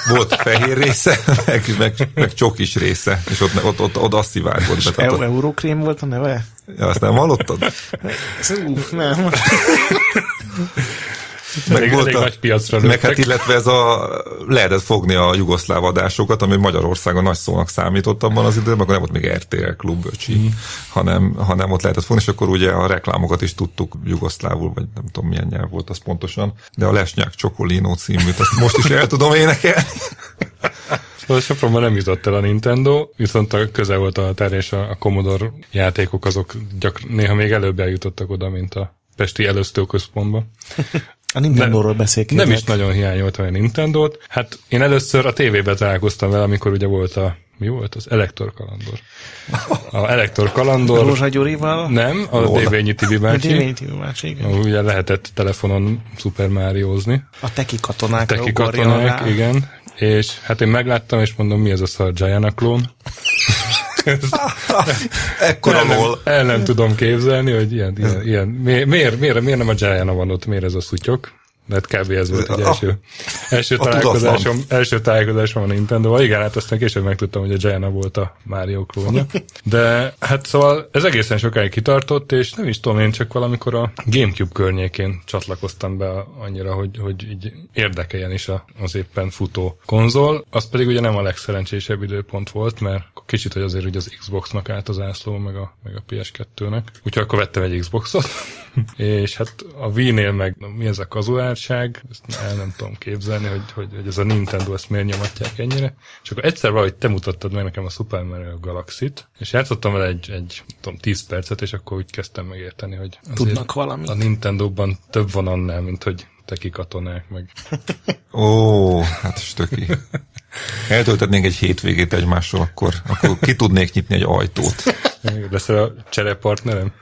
Volt fehér része, meg, meg, meg csokis része, és ott, ott, ott, ott azt szivárgott be. Tehát Eu- ott, Eurokrém volt a neve? ja, azt nem hallottad? Ez, ú, nem. Elég, elég nagy piacra meg hát illetve ez a, lehetett fogni a jugoszláv adásokat, ami Magyarországon nagy szónak számított abban az időben, akkor nem volt még RTL klub öcsi, mm. hanem, hanem ott lehetett fogni, és akkor ugye a reklámokat is tudtuk jugoszlávul, vagy nem tudom milyen nyelv volt az pontosan, de a Lesnyák Csokolino címűt, azt most is el tudom énekelni. Szóval Sopronban nem jutott el a Nintendo, viszont a közel volt a határ, és a, a Commodore játékok azok gyak, néha még előbb eljutottak oda, mint a Pesti elősztőközpontba. A Nintendo-ról beszélünk. Nem is nagyon hiányoltam a Nintendo-t. Hát én először a tévébe találkoztam vele, amikor ugye volt a mi volt az? Elektor kalandor. A Elektor kalandor. Rózsa Gyurival. Nem, a. Dévényi Tibi A bácsi. Divinity bácsi, igen. Ugye lehetett telefonon Super Mario-zni. A teki katonák. Teki katonák, igen. És hát én megláttam, és mondom, mi ez a szar Gianna klón. Ekkora el, nem, lol. el nem tudom képzelni, hogy ilyen, ilyen, ilyen miért, miért, miért, nem a Gianna van ott, miért ez a szutyok? Hát kb. ez volt egy A- első, első, a találkozásom, első találkozásom a Nintendo-val. Igen, hát aztán később megtudtam, hogy a Gianna volt a Mario klónja. De hát szóval ez egészen sokáig kitartott, és nem is tudom, én csak valamikor a Gamecube környékén csatlakoztam be annyira, hogy, hogy így érdekeljen is az éppen futó konzol. Az pedig ugye nem a legszerencsésebb időpont volt, mert kicsit, hogy azért ugye az Xboxnak állt az ászló, meg a, meg a PS2-nek. Úgyhogy akkor vettem egy Xboxot, és hát a Wii-nél meg mi ez a kazuálság, ezt el nem tudom képzelni, hogy, hogy, hogy ez a Nintendo ezt miért nyomatják ennyire. És akkor egyszer valahogy te mutattad meg nekem a Super Mario Galaxy-t, és játszottam vele egy, egy tudom, 10 percet, és akkor úgy kezdtem megérteni, hogy Tudnak valamit. a Nintendo-ban több van annál, mint hogy teki katonák, meg Ó, hát stöki. Eltöltetnénk egy hétvégét egymással, akkor, akkor ki tudnék nyitni egy ajtót. lesz a cserepartnerem.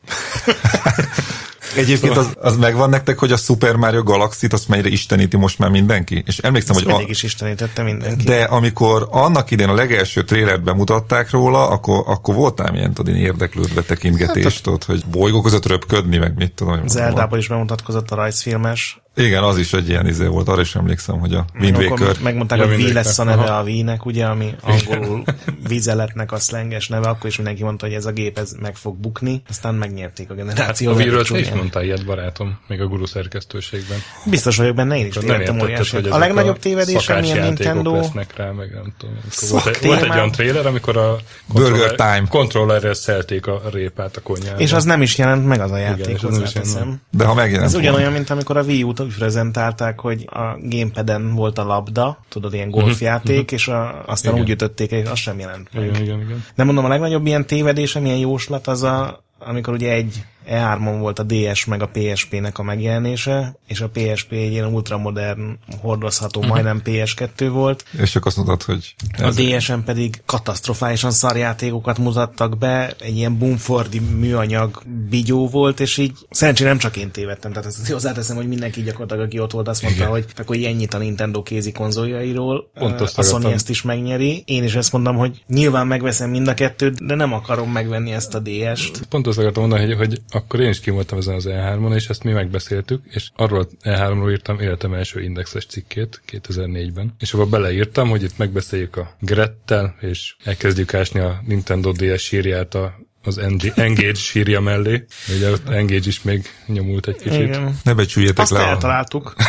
Egyébként az, az megvan nektek, hogy a Super Mario Galaxy-t azt mennyire isteníti most már mindenki? És emlékszem, Ezt hogy mindig a, is istenítette mindenki. de amikor annak idén a legelső trélert bemutatták róla, akkor, akkor voltál ilyen, tudod, én érdeklődve tekintgetést, tudod, hogy bolygó között röpködni, meg mit tudom. hogy Zeldából is bemutatkozott a rajzfilmes. Igen, az is egy ilyen izé volt, arra is emlékszem, hogy a Wind Akkor Waker. megmondták, Ja, hogy V lesz a neve Aha. a V-nek, ugye, ami angolul vizeletnek a szlenges neve, akkor is mindenki mondta, hogy ez a gép ez meg fog bukni, aztán megnyerték a Hát generáció. a csúnyán. is mondtál ilyet, barátom, még a guru szerkesztőségben. Biztos vagyok benne, én is nem óriási. hogy A legnagyobb tévedés, szakács ami a Nintendo... lesznek rá, meg nem tudom. Volt, egy, volt egy olyan trailer, amikor a Burger Time. kontrollerrel szelték a répát a konyhába. És az nem is jelent meg az a játék, is hozzáteszem. De ha megjelent Ez ugyanolyan, mint amikor a Wii U-t úgy prezentálták, hogy a gamepaden volt a labda, tudod, ilyen golfjáték, és a, aztán Igen. úgy ütötték, és az sem jelent meg. Igen, igen, igen. De mondom, a legnagyobb ilyen tévedés, milyen jóslat az a, amikor ugye egy E3-on volt a DS meg a PSP-nek a megjelenése, és a PSP egy ilyen ultramodern, hordozható, Mhm. majdnem PS2 volt, És csak azt mondtad, hogy a DS-en pedig katasztrofálisan szarjátékokat mutattak be, egy ilyen bumfordi műanyag bigyó volt, és így szerencsére nem csak én tévedtem, tehát ezt hozzáteszem, hogy mindenki gyakorlatilag, aki ott volt, azt mondta, hogy akkor így ennyit a Nintendo kézi konzoljairól, Pont azt a Sony ezt is megnyeri. Én is ezt mondom, hogy nyilván megveszem mind a kettőt, de nem akarom megvenni ezt a DS-t. Pont azt akartam mondani, hogy, hogy akkor én is kim voltam ezen az E3-on, és ezt mi megbeszéltük, és arról az E3-ról írtam életem első indexes cikkét 2004-ben, és abban beleírtam, hogy itt megbeszéljük a Grettel, és elkezdjük ásni a Nintendo DS sírját a az NG, Engage sírja mellé. Ugye ott Engage is még nyomult egy kicsit. Igen. ne becsüljétek Azt le a... eltaláltuk.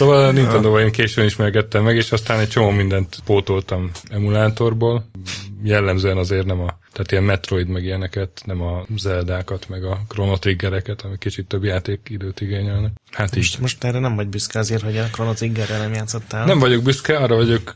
Szóval a Nintendo-val én későn ismergettem meg, és aztán egy csomó mindent pótoltam emulátorból. Jellemzően azért nem a tehát ilyen Metroid meg ilyeneket, nem a Zeldákat, meg a Chrono Triggereket, ami kicsit több játékidőt igényelnek. Hát most, így. most erre nem vagy büszke azért, hogy a Chrono Triggerre nem játszottál? Nem vagyok büszke, arra vagyok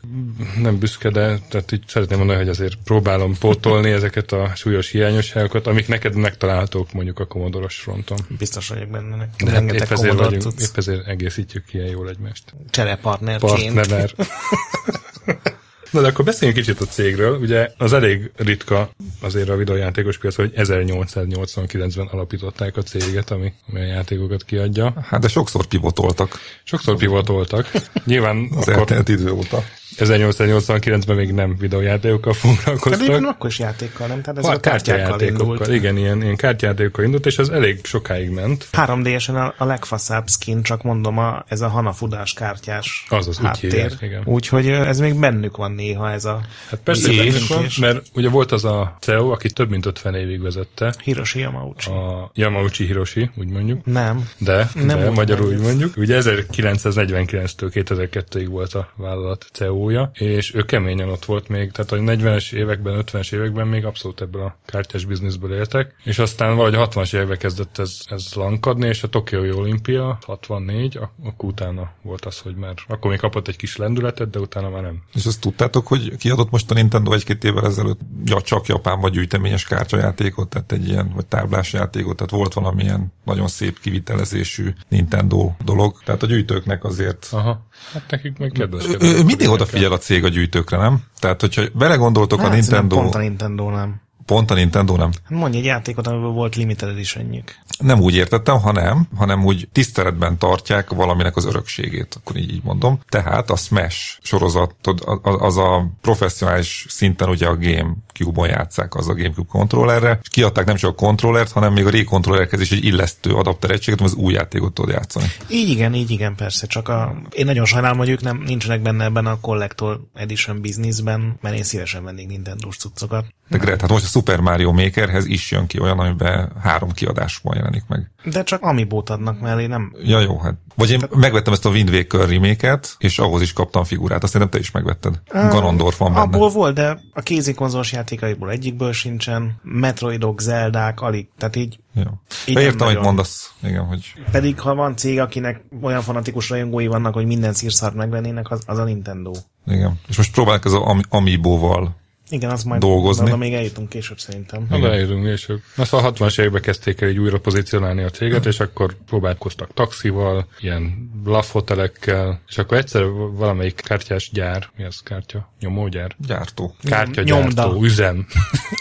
nem büszke, de tehát így szeretném mondani, hogy azért próbálom pótolni ezeket a súlyos hiányosságokat, amik neked megtalálhatók mondjuk a komodoros fronton. Biztos vagyok benne. De hát épp, ezért vagyunk, épp ezért egészítjük ki ilyen jól egymást. Cserepartnerként. Partner. Na de akkor beszéljünk kicsit a cégről. Ugye az elég ritka azért a videójátékos piac, hogy 1889-ben alapították a céget, ami, ami a játékokat kiadja. Hát de sokszor pivotoltak. Sokszor pivotoltak. Nyilván az akkor... eltelt idő óta. 1889-ben még nem videójátékokkal foglalkoztak. De akkor is játékkal, nem? Tehát ez a kártyájátékokkal indult. Igen, ilyen, ilyen kártyájátékokkal indult, és az elég sokáig ment. 3D-esen a, a legfaszább skin, csak mondom, a, ez a Hanafudás kártyás az az háttér. Úgy hívják, igen. Úgyhogy ez még bennük van néha ez a... Hát persze bennük van, mert ugye volt az a CEO, aki több mint 50 évig vezette. Hiroshi Yamauchi. A Yamauchi Hiroshi, úgy mondjuk. Nem. De, nem de magyarul úgy mondjuk. Ugye 1949-től 2002-ig volt a vállalat CEO CEO-ja, és ő keményen ott volt még, tehát a 40-es években, 50-es években még abszolút ebből a kártyás bizniszből éltek, és aztán valahogy a 60-as években kezdett ez, ez lankadni, és a Tokiói olimpia 64, akkor utána volt az, hogy már akkor még kapott egy kis lendületet, de utána már nem. És azt tudtátok, hogy kiadott most a Nintendo egy-két évvel ezelőtt ja, csak Japánban gyűjteményes kártyajátékot, tehát egy ilyen, vagy táblás játékot, tehát volt valamilyen nagyon szép kivitelezésű Nintendo dolog. Tehát a gyűjtőknek azért... Aha, hát nekik meg kedves. Mindig oda odafigyel a cég a gyűjtőkre, nem? Tehát, hogyha belegondoltok hát, a Nintendo... Pont a Nintendo nem. Pont a Nintendo nem? Mondj egy játékot, amiből volt limited edition Nem úgy értettem, hanem, hanem úgy tiszteletben tartják valaminek az örökségét, akkor így, így mondom. Tehát a Smash sorozatod, az, a professzionális szinten ugye a Game Cube-on játszák az a GameCube kontrollerre, és kiadták nem csak a kontrollert, hanem még a Re-kontrollerhez is egy illesztő adapter egységet, az új játékot tudod játszani. Így igen, így igen, persze, csak a... én nagyon sajnálom, hogy ők nem, nincsenek benne ebben a Collector Edition businessben, mert én szívesen vennék Nintendo-s cuccokat. De Gret, hát most Super Mario Makerhez is jön ki olyan, amiben három kiadásban jelenik meg. De csak amibót adnak mellé, nem? Ja, jó, hát. Vagy én Tehát... megvettem ezt a Wind Waker remake és ahhoz is kaptam figurát, azt nem te is megvetted. Uh, Ganondorf van benne. Abból volt, de a kézikonzolos játékaiból egyikből sincsen, Metroidok, Zeldák, alig, tehát így Ja. Értem, hogy mondasz. Igen, hogy... Pedig ha van cég, akinek olyan fanatikus rajongói vannak, hogy minden szírszart megvennének, az, az a Nintendo. Igen. És most próbálnak ez az Amiibo-val igen, az majd dolgozni. Oda még eljutunk később szerintem. Na, eljutunk később. Na szóval 60-as években kezdték el így újra pozícionálni a céget, és akkor próbálkoztak taxival, ilyen bluff hotelekkel, és akkor egyszer valamelyik kártyás gyár, mi az kártya? Nyomógyár? Gyártó. Kártyagyártó, Nyomda. üzem.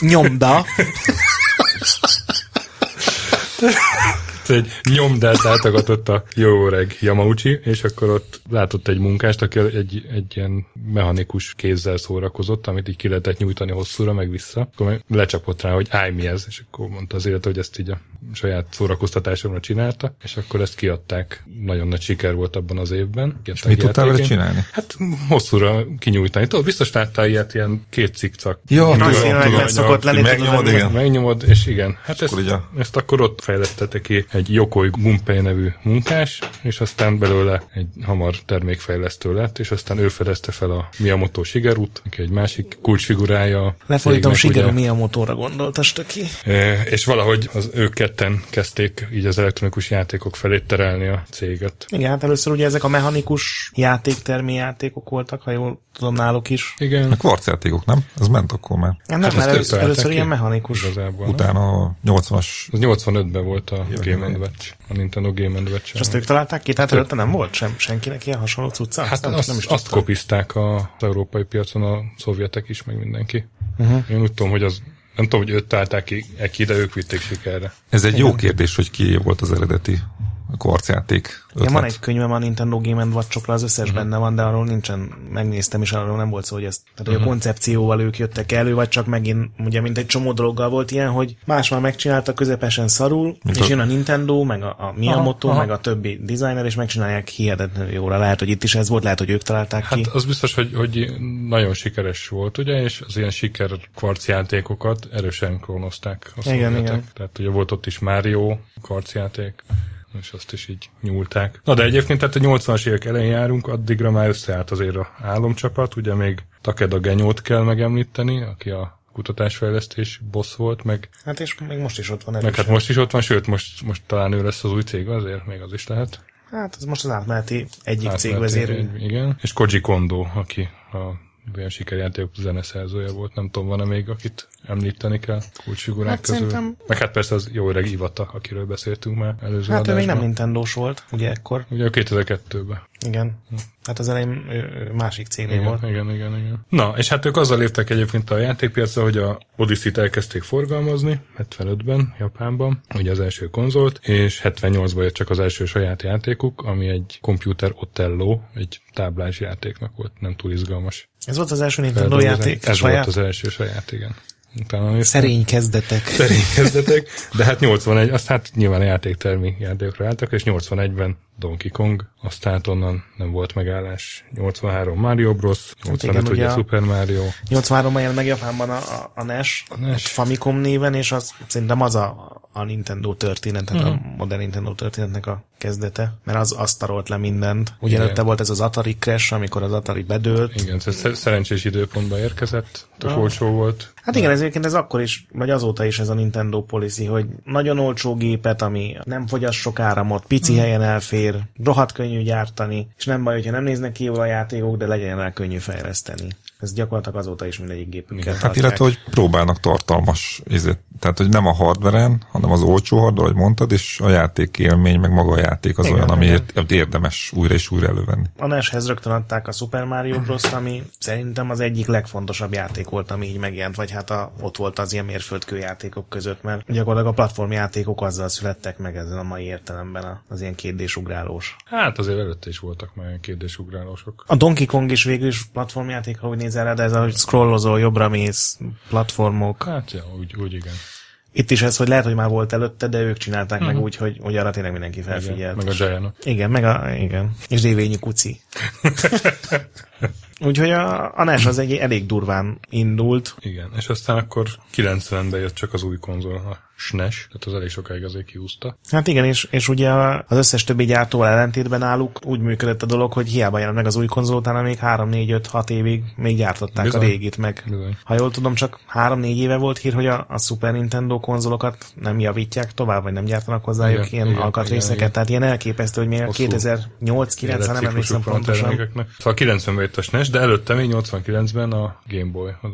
Nyomda. egy nyomdát látogatott a jó öreg Yamauchi, és akkor ott látott egy munkást, aki egy, egy ilyen mechanikus kézzel szórakozott, amit így ki lehetett nyújtani hosszúra, meg vissza. Akkor lecsapott rá, hogy állj mi ez, és akkor mondta az élet, hogy ezt így a saját szórakoztatásomra csinálta, és akkor ezt kiadták. Nagyon nagy siker volt abban az évben. És mit tudtál vele csinálni? Hát hosszúra kinyújtani. Tudod, biztos láttál ilyet, ilyen két cikcak. Jó, nagyon szokott lenni. Megnyomod, igen. Megnyomod, és igen. Hát ezt, ezt akkor ott fejlesztette ki egy Yokoi Gunpei nevű munkás, és aztán belőle egy hamar termékfejlesztő lett, és aztán ő fedezte fel a Miyamoto Shigeru-t, aki egy másik kulcsfigurája. Lefordítom, Shigeru ugye, Miyamoto-ra gondoltast ki. E, és valahogy az ők ketten kezdték így az elektronikus játékok felé terelni a céget. Igen, hát először ugye ezek a mechanikus játéktermi játékok voltak, ha jól tudom náluk is. Igen. A kvarcjátékok, nem? Ez ment akkor már. Nem, hát először, először ilyen mechanikus. Igazából, Utána a 80-as... Az 85-ben volt a Game Watch, a Nintendo Game Watch. És azt ők találták ki? Tehát előtte nem volt sem, senkinek ilyen hasonló cucca? Hát azt, azt, nem is azt kopizták az európai piacon a szovjetek is, meg mindenki. Uh-huh. Én úgy tudom, hogy az nem tudom, hogy őt találták ki, ki, de ők vitték sikerre. Ez egy jó kérdés, hogy ki volt az eredeti kvarcjáték ötlet. van egy könyvem a Nintendo Game watch az összes uh-huh. benne van, de arról nincsen, megnéztem, és arról nem volt szó, hogy ez, tehát uh-huh. a mhm. koncepcióval ők jöttek elő, vagy csak megint, ugye, mint egy csomó dologgal volt ilyen, hogy más már megcsinálta közepesen szarul, mint és a... jön a Nintendo, meg a, a Miyamoto, aha, meg a többi designer, és megcsinálják hihetetlenül jóra. Lehet, hogy itt is ez volt, lehet, hogy ők találták hát ki. az biztos, hogy, hogy nagyon sikeres volt, ugye, és az ilyen siker kvarcjátékokat erősen klónozták igen, igen. Tehát ugye volt ott is Mario kvarcjáték, és azt is így nyúlták. Na de egyébként tehát a 80-as évek elején járunk, addigra már összeállt azért a álomcsapat, ugye még Takeda Genyót kell megemlíteni, aki a kutatásfejlesztés boss volt, meg... Hát és még most is ott van erősen. Meg hát most is ott van, sőt, most, most talán ő lesz az új cég azért, még az is lehet. Hát ez most az átmeneti egyik átmeneti, cégvezérő. Igen, és Koji Kondo, aki a olyan sikerjáték zeneszerzője volt, nem tudom, van-e még, akit említeni kell kulcsfigurák hát közül. Szerintem... Meg hát persze az jó öreg Ivata, akiről beszéltünk már előző Hát adásban. ő még nem nintendo volt, ugye ekkor. Ugye a 2002-ben. Igen. Hát az elején másik cégnél igen, volt. Igen, igen, igen. Na, és hát ők azzal léptek egyébként a játékpiacra, hogy a Odyssey-t elkezdték forgalmazni, 75-ben, Japánban, ugye az első konzolt, és 78-ban jött csak az első saját játékuk, ami egy Computer Otello, egy táblás játéknak volt, nem túl izgalmas. Ez volt az első Nintendo játék? Ez saját? volt az első saját, igen. Utána Szerény kezdetek. Szerény kezdetek, de hát 81, azt hát nyilván a játéktermi játékokra álltak, és 81-ben Donkey Kong, aztán onnan nem volt megállás. 83 Mario Bros, 85 hát ugye, ugye Super Mario. 83-ban jelent meg Japánban a, a, a NES, a NES. Famicom néven, és az szerintem az a, a Nintendo történet, uh-huh. a mhm. modern Nintendo történetnek a kezdete, mert az azt tarolt le mindent. Ugye előtte volt ez az Atari Crash, amikor az Atari bedőlt. Igen, ez szerencsés időpontba érkezett, tök ah. olcsó volt. Hát igen, ez egyébként ez akkor is, vagy azóta is ez a Nintendo policy, hogy nagyon olcsó gépet, ami nem fogyaszt sok áramot, pici hmm. helyen elfér, rohadt könnyű gyártani, és nem baj, hogyha nem néznek ki jól a játékok, de legyen el könnyű fejleszteni. Ez gyakorlatilag azóta is mindegyik gépünket Hát illetve, hogy próbálnak tartalmas, ezért, tehát hogy nem a hardveren, hanem az olcsó hardware, ahogy mondtad, és a játék élmény, meg maga a játék az igen, olyan, ami igen. érdemes újra és újra elővenni. A NES-hez rögtön adták a Super Mario Bros. ami szerintem az egyik legfontosabb játék volt, ami így megjelent, vagy hát a, ott volt az ilyen mérföldkő játékok között, mert gyakorlatilag a platformjátékok azzal születtek meg ezzel a mai értelemben az ilyen kétdésugrálós. Hát azért előtte is voltak már ilyen kétdésugrálósok. A Donkey Kong is végül is platformjáték, ha úgy nézel rá, de ez a, hogy scrollozol, jobbra mész, platformok. Hát ja, úgy, úgy igen. Itt is ez, hogy lehet, hogy már volt előtte, de ők csinálták uh-huh. meg mhm. úgy, hogy, hogy arra tényleg mindenki felfigyelt. Igen, meg a Giant. Igen, meg a, igen. És dévényi kuci. Úgyhogy a, a NES az egy elég durván indult. Igen, és aztán akkor 90-ben jött csak az új konzol, SNES, tehát az elég sokáig azért kiúzta. Hát igen, és, és ugye az összes többi gyártóval ellentétben náluk úgy működött a dolog, hogy hiába jelent meg az új konzol, utána még 3-4-5-6 évig még gyártották Bizony. a régit meg. Bizony. Ha jól tudom, csak 3-4 éve volt hír, hogy a, a Super Nintendo konzolokat nem javítják tovább, vagy nem gyártanak hozzájuk igen, ilyen igen, alkatrészeket. Igen, tehát ilyen elképesztő, hogy még a 2008-9, nem emlékszem pontosan. Szóval 90-ben jött a SNES, de előtte még 89-ben a Game Boy, a,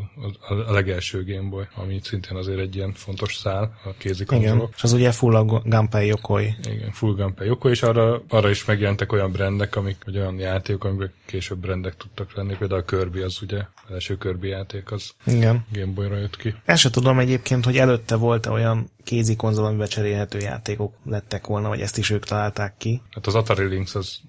a, a legelső Game Boy, ami szintén azért egy ilyen fontos szál a kézi Igen, és az ugye full Gunpei Yokoi. Igen, full Gunpei Yokoi, és arra, arra is megjelentek olyan brendek, amik, vagy olyan játékok, amik később brendek tudtak lenni. Például a Kirby az ugye, az első Kirby játék az Igen. Game Boy-ra jött ki. Ezt se tudom egyébként, hogy előtte volt olyan kézi konzol, amiben cserélhető játékok lettek volna, vagy ezt is ők találták ki. Hát az Atari Lynx az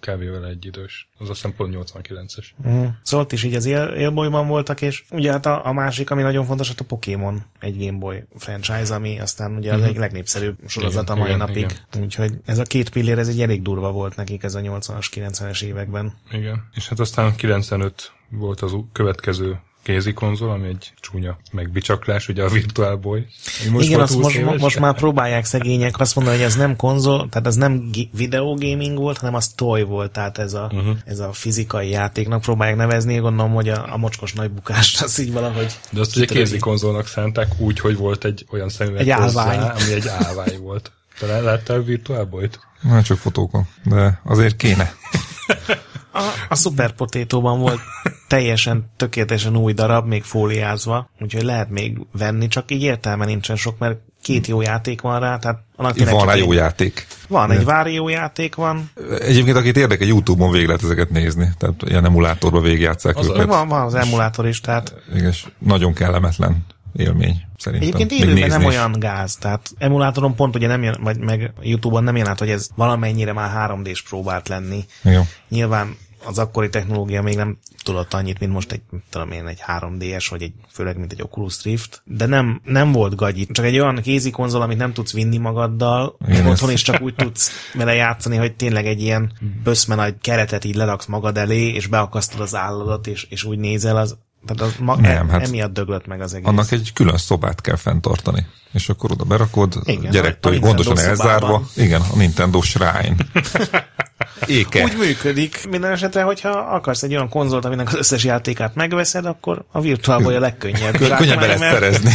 kb. vele egy idős. Az azt hiszem pont 89-es. Mm. Szóval is így az Élbolyban voltak, és ugye hát a, a, másik, ami nagyon fontos, hát a Pokémon egy Game Boy franchise, ami aztán ugye az mm-hmm. egyik legnépszerűbb sorozat igen, a mai igen, napig. Igen. Úgyhogy ez a két pillér, ez egy elég durva volt nekik ez a 80-as, 90-es években. Igen. És hát aztán 95 volt az következő kézi konzol, ami egy csúnya megbicsaklás, ugye a Virtual Boy. Most Igen, azt most, éves, most már próbálják szegények azt mondani, hogy ez nem konzol, tehát ez nem videogaming volt, hanem az toy volt, tehát ez a, uh-huh. ez a fizikai játéknak próbálják nevezni, gondolom, hogy a, a mocskos nagy bukást az így valahogy... De azt ugye kézi konzolnak szánták úgy, hogy volt egy olyan szemüveg egy hozzá, ami egy állvány volt. Te láttál a Virtual Boy-t? Nem csak fotókon, de azért kéne. A, a Super Potato-ban volt teljesen tökéletesen új darab, még fóliázva, úgyhogy lehet még venni, csak így értelme nincsen sok, mert két jó játék van rá, tehát annak van rá jó játék. Van, egy vári jó játék van. Egyébként, akit érdekel, YouTube-on végig lehet ezeket nézni, tehát ilyen emulátorba végigjátszák az őket. Van, van az emulátor is, tehát... Igen, nagyon kellemetlen élmény szerintem. Egyébként élőben nem olyan gáz, tehát emulátoron pont ugye nem jön, vagy meg Youtube-on nem jelent, hogy ez valamennyire már 3D-s próbált lenni. Jó. Nyilván az akkori technológia még nem tudott annyit, mint most egy, tudom én, egy 3DS, vagy egy, főleg mint egy Oculus Rift, de nem, nem volt gagyi. Csak egy olyan kézi konzol, amit nem tudsz vinni magaddal, Igen, otthon is csak úgy tudsz vele játszani, hogy tényleg egy ilyen böszme nagy keretet így leraksz magad elé, és beakasztod az álladat, és, és úgy nézel, az, Tehát az ma, Nem, e, hát emiatt döglött meg az egész. Annak egy külön szobát kell fenntartani. És akkor oda berakod, Igen, gyerektől gondosan elzárva. Igen, a Nintendo Shrine. Éke. Úgy működik. Minden esetre, hogyha akarsz egy olyan konzolt, aminek az összes játékát megveszed, akkor a Virtual Boy a legkönnyebb. Kö- Könnyen be lehet mert szerezni.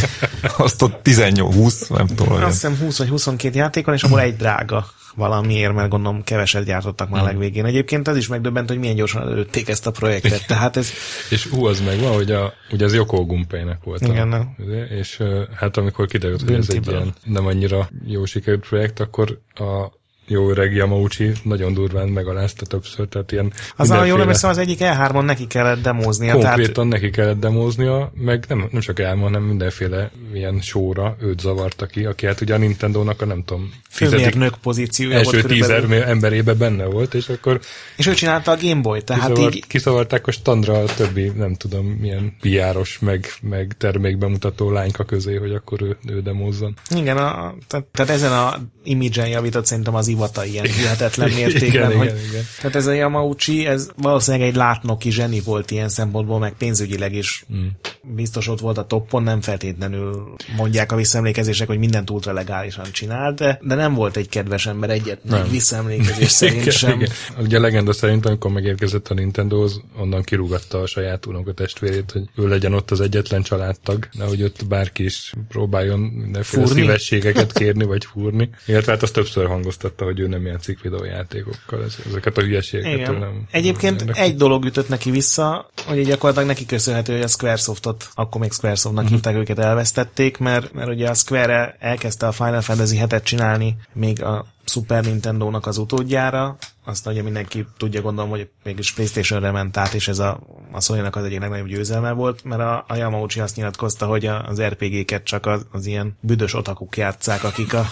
Azt ott 18-20, nem tudom. Azt hiszem 20 vagy 22 játék van, és abból egy drága valamiért, mert gondolom keveset gyártottak már a legvégén. Egyébként ez is megdöbbent, hogy milyen gyorsan előtték ezt a projektet. Tehát ez És hú, az meg van, hogy a, ugye az Yoko Gumpeinek volt. Igen, a, és hát amikor kiderült, hogy ez egy ilyen nem annyira jó sikerült projekt, akkor a jó öreg Yamauchi nagyon durván megalázta többször, tehát ilyen az a jól mindenféle- emlékszem, az egyik E3-on neki kellett demóznia. Tehát Konkrétan neki kellett demóznia, meg nem, nem csak elma, hanem mindenféle ilyen sóra őt zavarta ki, aki hát ugye a Nintendo-nak a nem tudom, főmérnök pozíciója első volt tízer emberébe benne volt, és akkor És ő csinálta a Game Boy, tehát kiszavart, így kiszavarták a standra a többi, nem tudom, milyen piáros, meg, meg termékbemutató lányka közé, hogy akkor ő, ő demózzon. Igen, a, tehát, tehát ezen a image-en javított szerintem az Ivata ilyen hihetetlen mértékben, Igen, hogy igen, igen. tehát ez a Yamauchi, ez valószínűleg egy látnoki zseni volt ilyen szempontból, meg pénzügyileg is mm. biztos ott volt a toppon, nem feltétlenül mondják a visszaemlékezések, hogy mindent ultra legálisan csinált, de, de nem volt egy kedves ember egyet, nem. visszaemlékezés szerint Igen, sem. igen. Ugye a legenda szerint, amikor megérkezett a Nintendohoz, onnan kirúgatta a saját unokatestvérét, hogy ő legyen ott az egyetlen családtag, nehogy ott bárki is próbáljon mindenféle Fúrni? szívességeket kérni, vagy fúrni. Illetve hát azt többször hangoztatta, hogy ő nem játszik videójátékokkal, Ez- ezeket a hülyeségeket Igen. nem. Egyébként nem egy dolog ütött neki vissza, hogy gyakorlatilag neki köszönhető, hogy a Squaresoftot, akkor még Squaresoftnak uh-huh. hívták őket, elvesztették, mert, mert ugye a Square elkezdte a Final Fantasy 7-et csinálni még a Super Nintendo-nak az utódjára, azt ugye mindenki tudja gondolom, hogy mégis Playstation-re ment át, és ez a, a sony az egyik legnagyobb győzelme volt, mert a, a Yamauchi azt nyilatkozta, hogy a, az RPG-ket csak az, az ilyen büdös otakuk játszák, akik a,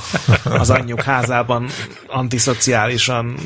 az anyjuk házában antiszociálisan,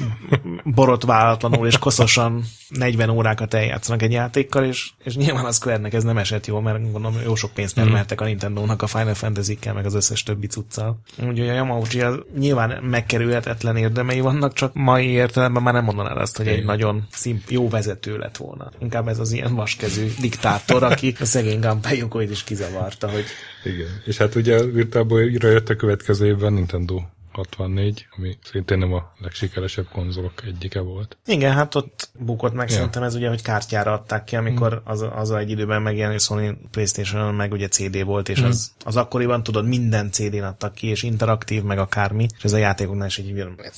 borotválatlanul és koszosan 40 órákat eljátszanak egy játékkal, és, és nyilván a Square-nek ez nem esett jól, mert gondolom jó sok pénzt termeltek a Nintendo-nak a Final Fantasy-kkel, meg az összes többi cuccal. Úgyhogy a Yamauchi az nyilván megkerülhetetlen érdemei vannak, csak mai értelemben már nem mondanád azt, hogy egy nagyon szimp, jó vezető lett volna. Inkább ez az ilyen vaskezű diktátor, aki a szegény Gunpei is kizavarta, hogy Igen. És hát ugye Boy-ra jött a következő évben Nintendo 64, ami szintén nem a legsikeresebb konzolok egyike volt. Igen, hát ott bukott meg Ja. szerintem ez ugye, hogy kártyára adták ki, amikor az, az egy időben megjelenő Sony Playstation-on meg ugye CD volt, és az, az akkoriban tudod, minden CD-n adtak ki, és interaktív, meg akármi, és ez a játékoknál is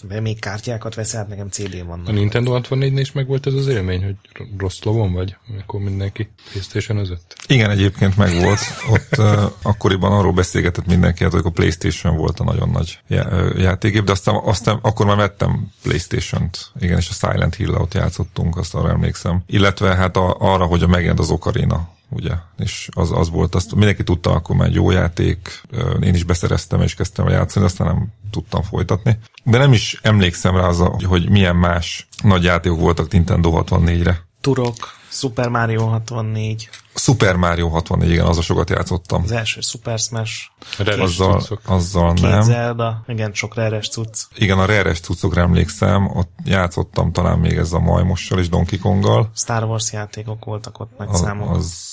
"De még kártyákat veszel, hát nekem CD-n A vannak. Nintendo 64-nél is meg volt ez az élmény, hogy rossz lovon vagy, amikor mindenki playstation özött. Igen, egyébként megvolt. Ott uh, akkoriban arról beszélgetett mindenki, hát, hogy a Playstation volt a nagyon nagy já- ö, játékgép, de aztán, aztán akkor már vettem Playstation-t. Igen, és a Silent hill ott játszottunk, azt arra emlékszem. Illetve hát a, arra, hogy a megjelent az Ocarina ugye, és az, az volt, azt mindenki tudta, akkor már egy jó játék, én is beszereztem, és kezdtem el játszani, aztán nem tudtam folytatni. De nem is emlékszem rá, az hogy milyen más nagy játékok voltak Nintendo 64-re. Turok, Super Mario 64, Super Mario 64, igen, azon sokat játszottam. az első Super Smash, A Rare Azzal, cuccok. azzal két nem. Zelda, igen, sok reres cucc. Igen, a Rare-es cuccokra emlékszem, ott játszottam talán még ez a Majmossal és Donkey Konggal. Star Wars játékok voltak ott nagy Az, számok. az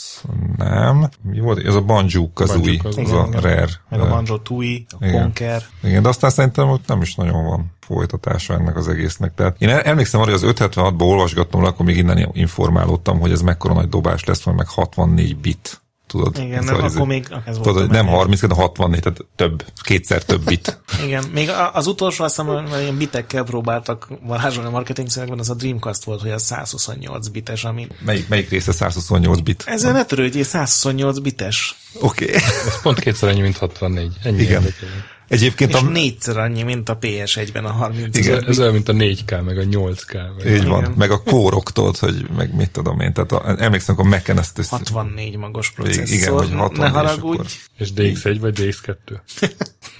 nem. Mi volt? Ez a Banjo Kazooie, az a Igen, Rare. Meg a Banjo Tooie, a igen. Conker. Igen, de aztán szerintem ott nem is nagyon van folytatása ennek az egésznek. Tehát én emlékszem arra, hogy az 576-ban olvasgattam, akkor még innen informálódtam, hogy ez mekkora nagy dobás lesz, majd meg 64 bit. Tudod? Igen, nem, a- akkor még ez volt Tudod, nem menő. 30, de 64, tehát több, kétszer több bit. Igen, még az utolsó, azt hiszem, hogy ilyen bitekkel próbáltak varázsolni a marketing szövegben, az a Dreamcast volt, hogy a 128 bites, ami... Melyik, melyik része 128 bit? Ezzel ne törődjél, 128 bites. Oké. Okay. Ez pont kétszer annyi, mint 64. Ennyi Igen. érdekel. Egyébként És a, négyszer annyi, mint a PS1-ben a 30 Igen. Ez, olyan, mint a 4K, meg a 8K. Meg így van, Igen. meg a kórok, tudod, hogy meg mit tudom én. Tehát a, emlékszem, akkor Mac-en ezt, ezt 64 magos Igen, processzor. hogy 64, ne és haragudj. akkor- És DX1 vagy DX2?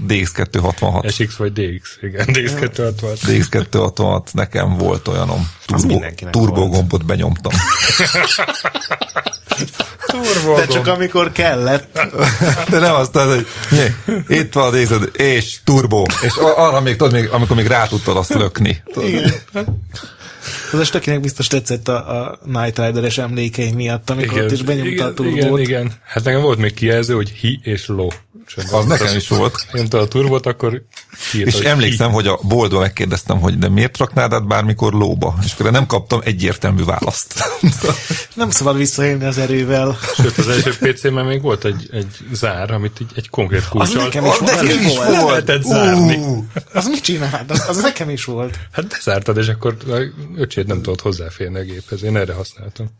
DX266. SX vagy DX? Igen, DX266. DX266, nekem volt olyanom. Az Turbo, gombot benyomtam. Turbo De csak amikor kellett. De nem azt mondod, hogy itt van a DX, és turbo. És arra még tudod, még, amikor még rá tudtad azt lökni. Tudod? Az stökinek biztos tetszett a, a Night Rider-es emlékei miatt, amikor ott is benyomta igen, a turbót. Igen, igen. Hát nekem volt még kijelző, hogy hi és lo. Az nekem is volt. Nyomta a turbot, akkor kiírta, És emlékszem, hogy a boltban megkérdeztem, hogy de miért raknád át bármikor lóba? És akkor nem kaptam egyértelmű választ. Nem szabad visszaélni az erővel. hi. Sőt, az első PC-ben még volt egy, egy zár, amit így egy konkrét Az kulcsal nekem is, Az volt. nekem is volt. volt. lehetett zárni. Ú, Az mit csinált? Az, az nekem is volt. Hát bezártad, és akkor a öcsét nem tudott hozzáférni a géphez. Én erre használtam.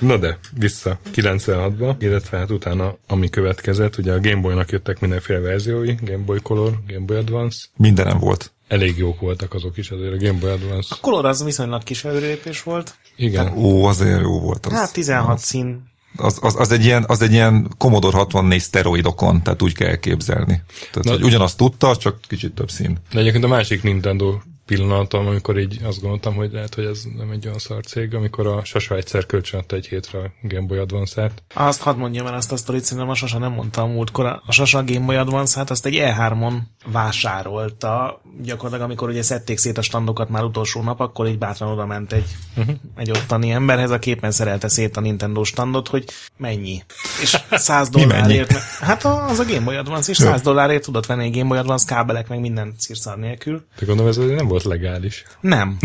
Na de, vissza 96-ba, illetve hát utána, ami következett, ugye a Game Boy-nak jöttek mindenféle verziói, Game Boy Color, Game Boy Advance, Mindenem volt. elég jók voltak azok is azért a Game Boy Advance. Color az viszonylag kis előrépés volt. Igen, Ó, azért jó volt az. Hát 16 szín. Az, az, az, egy ilyen, az egy ilyen Commodore 64 szteroidokon, tehát úgy kell elképzelni. Tehát, Na- hogy ugyanazt tudta, csak kicsit több szín. de egyébként a másik Nintendo pillanatom, amikor így azt gondoltam, hogy lehet, hogy ez nem egy olyan szar cég, amikor a Sasa egyszer kölcsönadta egy hétre a Game Boy Advance-át. Azt hadd mondjam el azt a sztorit, szerintem a Sasa nem mondta a múltkor. A Sasa Game Boy Advance, hát azt egy E3-on vásárolta. Gyakorlatilag, amikor ugye szedték szét a standokat már utolsó nap, akkor így bátran oda ment egy, uh-huh. egy ottani emberhez, a képen szerelte szét a Nintendo standot, hogy mennyi. És 100 Mi mennyi? dollárért. Hát a- az a Game Boy Advance, és 100 dollárért tudott venni egy Game Boy Advance kábelek, meg minden szírszar nélkül. De gondolom ez nem volt legális. Nem.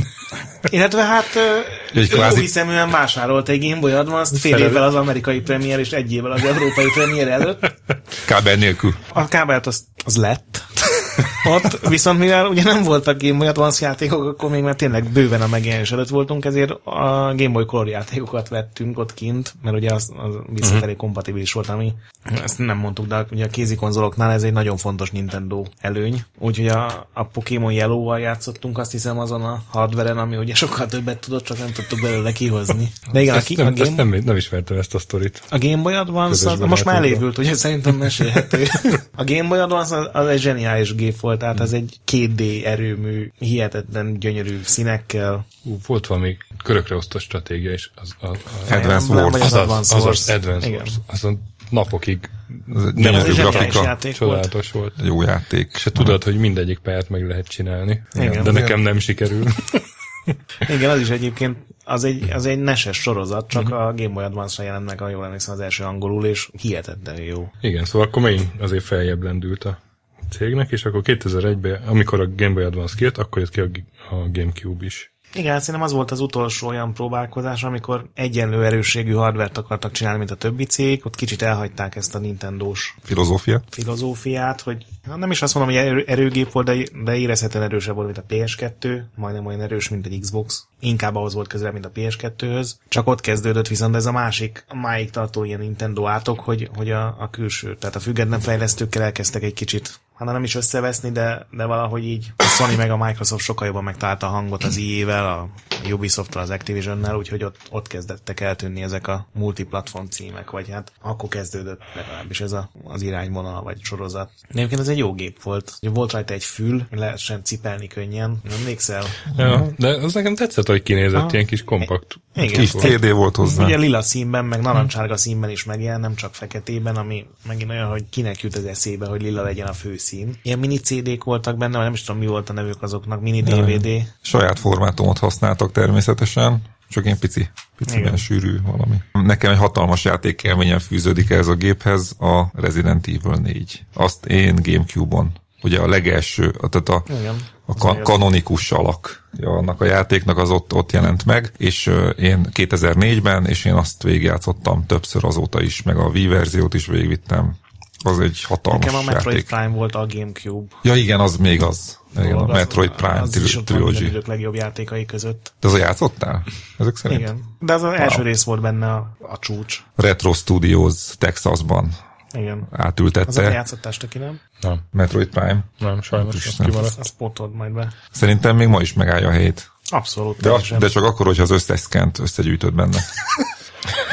Illetve hát ő kvázi- hiszeműen vásárolt egy Game Boy Advance-t fél Felel- évvel az amerikai premier és egy évvel az európai premier előtt. Kábel nélkül. A kábelt az, az lett. Ott, viszont mivel ugye nem voltak Game Boy Advance játékok, akkor még már tényleg bőven a megjelenés előtt voltunk, ezért a Game Boy Color játékokat vettünk ott kint, mert ugye az, az visszafelé kompatibilis volt, ami ezt nem mondtuk, de ugye a kézikonzoloknál ez egy nagyon fontos Nintendo előny. Úgyhogy a, a Pokémon Yellow-val játszottunk azt hiszem azon a hardveren, ami ugye sokkal többet tudott, csak nem tudtuk belőle kihozni. De igen, a, Ezt ki, nem, a, Game, nem, nem ismertem ezt a sztorit. a Game Boy Advance az, most már elévült, ugye szerintem mesélhető. A Game Boy Advance az, az egy zseniális gép volt, tehát az egy 2D erőmű, hihetetlen gyönyörű színekkel. Ú, volt valami körökre osztott stratégia is. Az, a, a, Advance Nem, Wars. az, az az, az, az, Wars. Azon napokig Ez Nem, Ez gyönyörű egy zseniális grafika. játék volt. csodálatos volt. Jó játék. Se tudod, hogy mindegyik pályát meg lehet csinálni. Igen. de nekem nem sikerül. Igen, az is egyébként az egy, az egy neses sorozat, csak a Game Boy Advance-ra jelent meg, ha jól emlékszem, az első angolul, és hihetetlenül jó. Igen, szóval akkor megint azért feljebb lendült a cégnek, és akkor 2001-ben, amikor a Game Boy Advance kijött, akkor jött ki a, a Gamecube is. Igen, szerintem az volt az utolsó olyan próbálkozás, amikor egyenlő erősségű hardvert akartak csinálni, mint a többi cég, ott kicsit elhagyták ezt a Nintendo-s Filozófia. filozófiát, hogy hát nem is azt mondom, hogy erő, erőgép volt, de, de érezhetően erősebb volt, mint a PS2, majdnem olyan erős, mint egy Xbox. Inkább ahhoz volt közel, mint a PS2-höz. Csak ott kezdődött viszont ez a másik, a máig tartó ilyen Nintendo átok, hogy, hogy a, a külső, tehát a független fejlesztőkkel elkezdtek egy kicsit hanem nem is összeveszni, de, de valahogy így a Sony meg a Microsoft sokkal jobban megtalálta a hangot az EA-vel, a Ubisoft-tal, az Activision-nel, úgyhogy ott, ott kezdettek eltűnni ezek a multiplatform címek, vagy hát akkor kezdődött legalábbis ez a, az irányvonal, vagy sorozat. Egyébként ez egy jó gép volt. Volt rajta egy fül, lehessen cipelni könnyen. Nem emlékszel? Ja, de az nekem tetszett, hogy kinézett, Aha. ilyen kis kompakt. Igen. Kis CD volt hozzá. Ugye lila színben, meg narancsárga színben is megjelen, nem csak feketében, ami megint olyan, hogy kinek jut az eszébe, hogy lila legyen a főszín. Ilyen mini CD-k voltak benne, nem is tudom, mi volt a nevük azoknak, mini DVD. Saját formátumot használtak természetesen, csak ilyen pici, pici Igen. sűrű valami. Nekem egy hatalmas játékélményen fűződik ez a géphez, a Resident Evil 4. Azt én Gamecube-on, ugye a legelső, tehát a, Igen. a ka- kanonikus alak ja, annak a játéknak az ott, ott jelent meg, és én 2004-ben, és én azt végigjátszottam többször azóta is, meg a Wii verziót is végigvittem. Az egy hatalmas Nekem a Metroid játék. Prime volt a Gamecube. Ja igen, az még az. Igen, a dolog, az- Metroid Prime az is tri- minden Trilogy. idők legjobb játékai között. De az a játszottál? Ezek szerint? Igen. De az, az első rész volt benne a, a csúcs. Retro Studios Texasban Igen. Az átültette a játszottás, ki nem? Nem, Metroid Prime. nem, sajnos is az nem. kimaradt. Azt pótold majd be. Szerintem még ma is megállja a helyét. Abszolút. De, teljesen. de csak akkor, hogyha az összes szkent összegyűjtöd benne.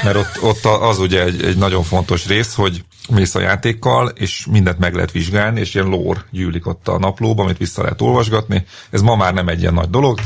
Mert ott, ott az ugye egy, egy nagyon fontos rész, hogy mész a játékkal, és mindent meg lehet vizsgálni, és ilyen lore gyűlik ott a naplóba, amit vissza lehet olvasgatni. Ez ma már nem egy ilyen nagy dolog,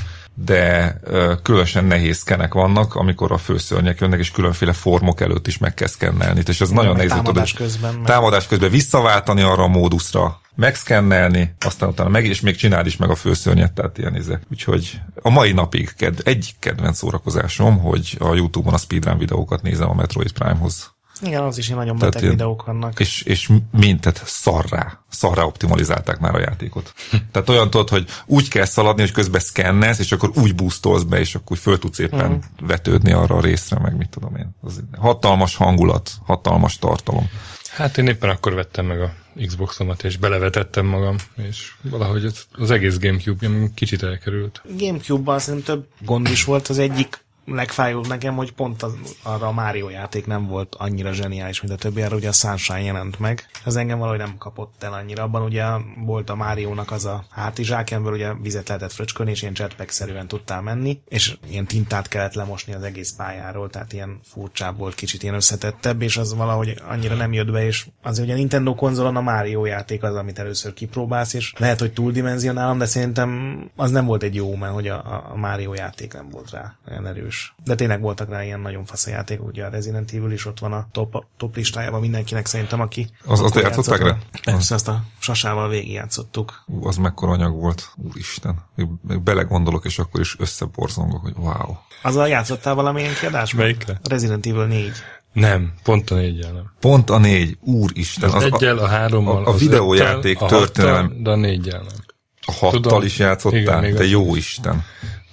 de különösen nehéz kenek vannak, amikor a főszörnyek jönnek, és különféle formok előtt is meg kell szkennelni. És ez nagyon nehéz. Támadás tudod, közben. Meg... Támadás közben visszaváltani arra a módusra, megszkennelni, aztán utána meg, és még csinál is meg a főszörnyet, tehát ilyen izé. Úgyhogy a mai napig ked, egy kedvenc szórakozásom, hogy a Youtube-on a speedrun videókat nézem a Metroid Prime-hoz. Igen, az is nagyon beteg tehát, videók vannak. És, és mind, tehát szarrá, szarrá optimalizálták már a játékot. tehát olyan tudod, hogy úgy kell szaladni, hogy közben szkennelsz, és akkor úgy boostolsz be, és akkor föl tudsz éppen uh-huh. vetődni arra a részre, meg mit tudom én. Az hatalmas hangulat, hatalmas tartalom. Hát én éppen akkor vettem meg a Xboxomat, és belevetettem magam, és valahogy az, az egész Gamecube kicsit elkerült. Gamecube-ban szerintem több gond is volt. Az egyik legfájóbb nekem, hogy pont az, arra a Mario játék nem volt annyira zseniális, mint a többi, arra ugye a Sunshine jelent meg. Ez engem valahogy nem kapott el annyira. Abban ugye volt a Máriónak az a hátizsák, amiből ugye vizet lehetett fröcskölni, és ilyen jetpack-szerűen tudtál menni, és ilyen tintát kellett lemosni az egész pályáról, tehát ilyen furcsább volt, kicsit ilyen összetettebb, és az valahogy annyira nem jött be, és azért ugye a Nintendo konzolon a Mario játék az, amit először kipróbálsz, és lehet, hogy túldimenzionálom, de szerintem az nem volt egy jó, mert hogy a, a Mario játék nem volt rá olyan erős is. De tényleg voltak rá ilyen nagyon fasz a játék, ugye a Resident Evil is ott van a top, top listájában mindenkinek szerintem, aki... Az, azt játszották rá? Persze, azt a sasával végigjátszottuk. Ú, az mekkora anyag volt, úristen. Még belegondolok, és akkor is összeborzongok, hogy wow. Azzal játszottál valamilyen kiadásban? Melyikre? Resident Evil 4. Nem, pont a négyel nem. Pont a négy, úristen. Az, az egyel, a hárommal, a, a videójáték történelem. de a négyel nem. A hattal Tudom, is játszottál? Igen, de jó Isten.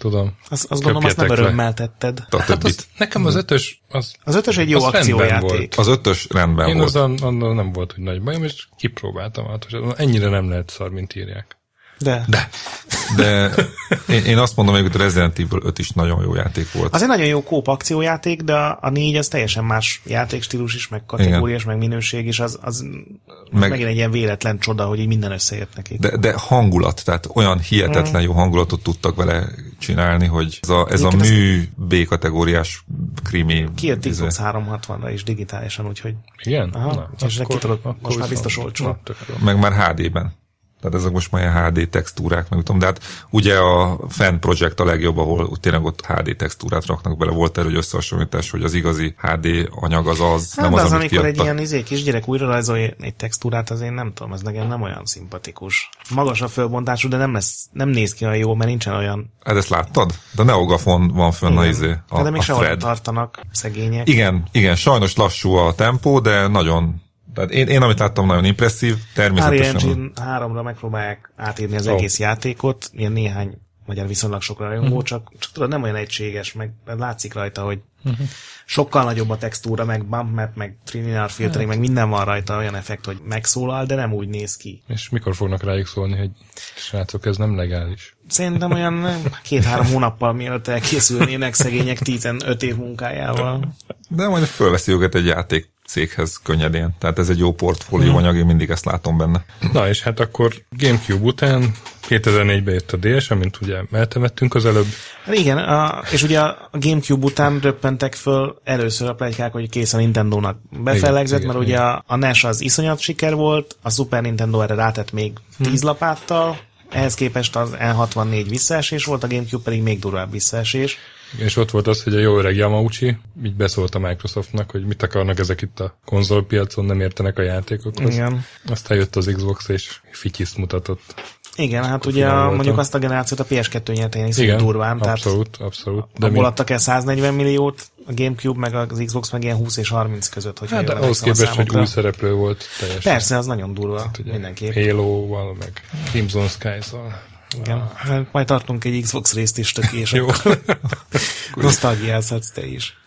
Tudom. Azt, azt gondolom, azt nem örömmel tetted. Hát az, nekem az ötös... Az, az ötös egy jó akciójáték. Az ötös rendben Én volt. Én azon nem volt, hogy nagy bajom, és kipróbáltam. Hát, ennyire nem lehet szar, mint írják. De. De. De én, én azt mondom, hogy a Resident Evil 5 is nagyon jó játék volt. Az egy nagyon jó kóp akciójáték, de a 4 az teljesen más játékstílus is, meg kategória is, meg minőség is, az, az meg, megint egy ilyen véletlen csoda, hogy így minden összeért nekik. De, de hangulat, tehát olyan hihetetlen mm. jó hangulatot tudtak vele csinálni, hogy ez a, ez a mű B kategóriás krimi. Kijött Xbox 360-ra is digitálisan, úgyhogy... Igen? Aha, Na, és akkor, tudod, most már biztos olcsó. Meg már HD-ben. Tehát ezek most már HD textúrák, meg tudom, de hát ugye a Fan Project a legjobb, ahol tényleg ott HD textúrát raknak bele. Volt erről egy összehasonlítás, hogy az igazi HD anyag az az, hát, nem az, az, amikor kiadta. egy ilyen izé, kisgyerek újra rajzolja egy textúrát, az én nem tudom, ez nekem nem olyan szimpatikus. Magas a fölbontású, de nem, lesz, nem néz ki olyan jó, mert nincsen olyan... Hát ezt láttad? De Neogafon van fönn a izé, a, de még a Fred. tartanak szegények. Igen, igen, sajnos lassú a tempó, de nagyon tehát én, én amit láttam, nagyon impresszív, természetesen. Unreal Engine 3-ra megpróbálják átírni az oh. egész játékot, ilyen néhány, vagy viszonylag sok rajongó, uh-huh. csak, csak tudod, nem olyan egységes, meg látszik rajta, hogy uh-huh. sokkal nagyobb a textúra, meg bump map, meg trilinear filtering, hát. meg minden van rajta, olyan effekt, hogy megszólal, de nem úgy néz ki. És mikor fognak rájuk szólni, hogy srácok, ez nem legális? Szerintem olyan két-három hónappal mielőtt elkészülnének szegények 15 év munkájával. De majd fölveszi őket egy játék céghez könnyedén. Tehát ez egy jó portfólió hmm. anyag, én mindig ezt látom benne. Na és hát akkor Gamecube után 2004-ben jött a DS, amint ugye eltemettünk az előbb. Hát igen, a, és ugye a Gamecube után röppentek föl először a plegykák, hogy kész a Nintendo-nak befellegzett, igen, mert igen, ugye a, a NES az iszonyat siker volt, a Super Nintendo erre rátett még hmm. 10 lapáttal, ehhez képest az N64 visszaesés volt, a Gamecube pedig még durvább visszaesés. És ott volt az, hogy a jó öreg Yamauchi így beszólt a Microsoftnak, hogy mit akarnak ezek itt a konzolpiacon, nem értenek a játékokhoz. Igen. Aztán jött az Xbox, és fityiszt mutatott. Igen, hát ugye a, mondjuk azt a generációt a PS2 nyerte ilyen Igen, durván. abszolút, tehát abszolút. De abból adtak el 140 milliót, a Gamecube meg az Xbox meg ilyen 20 és 30 között. Hogy hát ahhoz képest, hogy új szereplő volt teljesen. Persze, az nagyon durva, hát mindenképp. Halo-val, meg Crimson Skies-val. Igen, hát majd tartunk egy Xbox részt is tök, és Jó. nosztalgiázhatsz te is.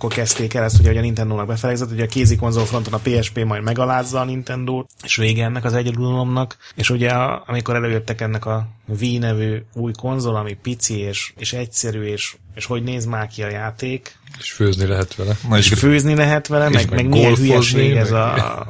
Akkor kezdték el ezt, hogy a Nintendo-nak befelegzett, hogy a kézi konzolfronton a PSP majd megalázza a Nintendo, és vége ennek az egyedülalomnak, és ugye amikor előjöttek ennek a Wii nevű új konzol, ami pici és, és egyszerű, és, és hogy néz már ki a játék. És főzni lehet vele. és főzni lehet vele, meg, meg, meg milyen hülyeség meg... ez a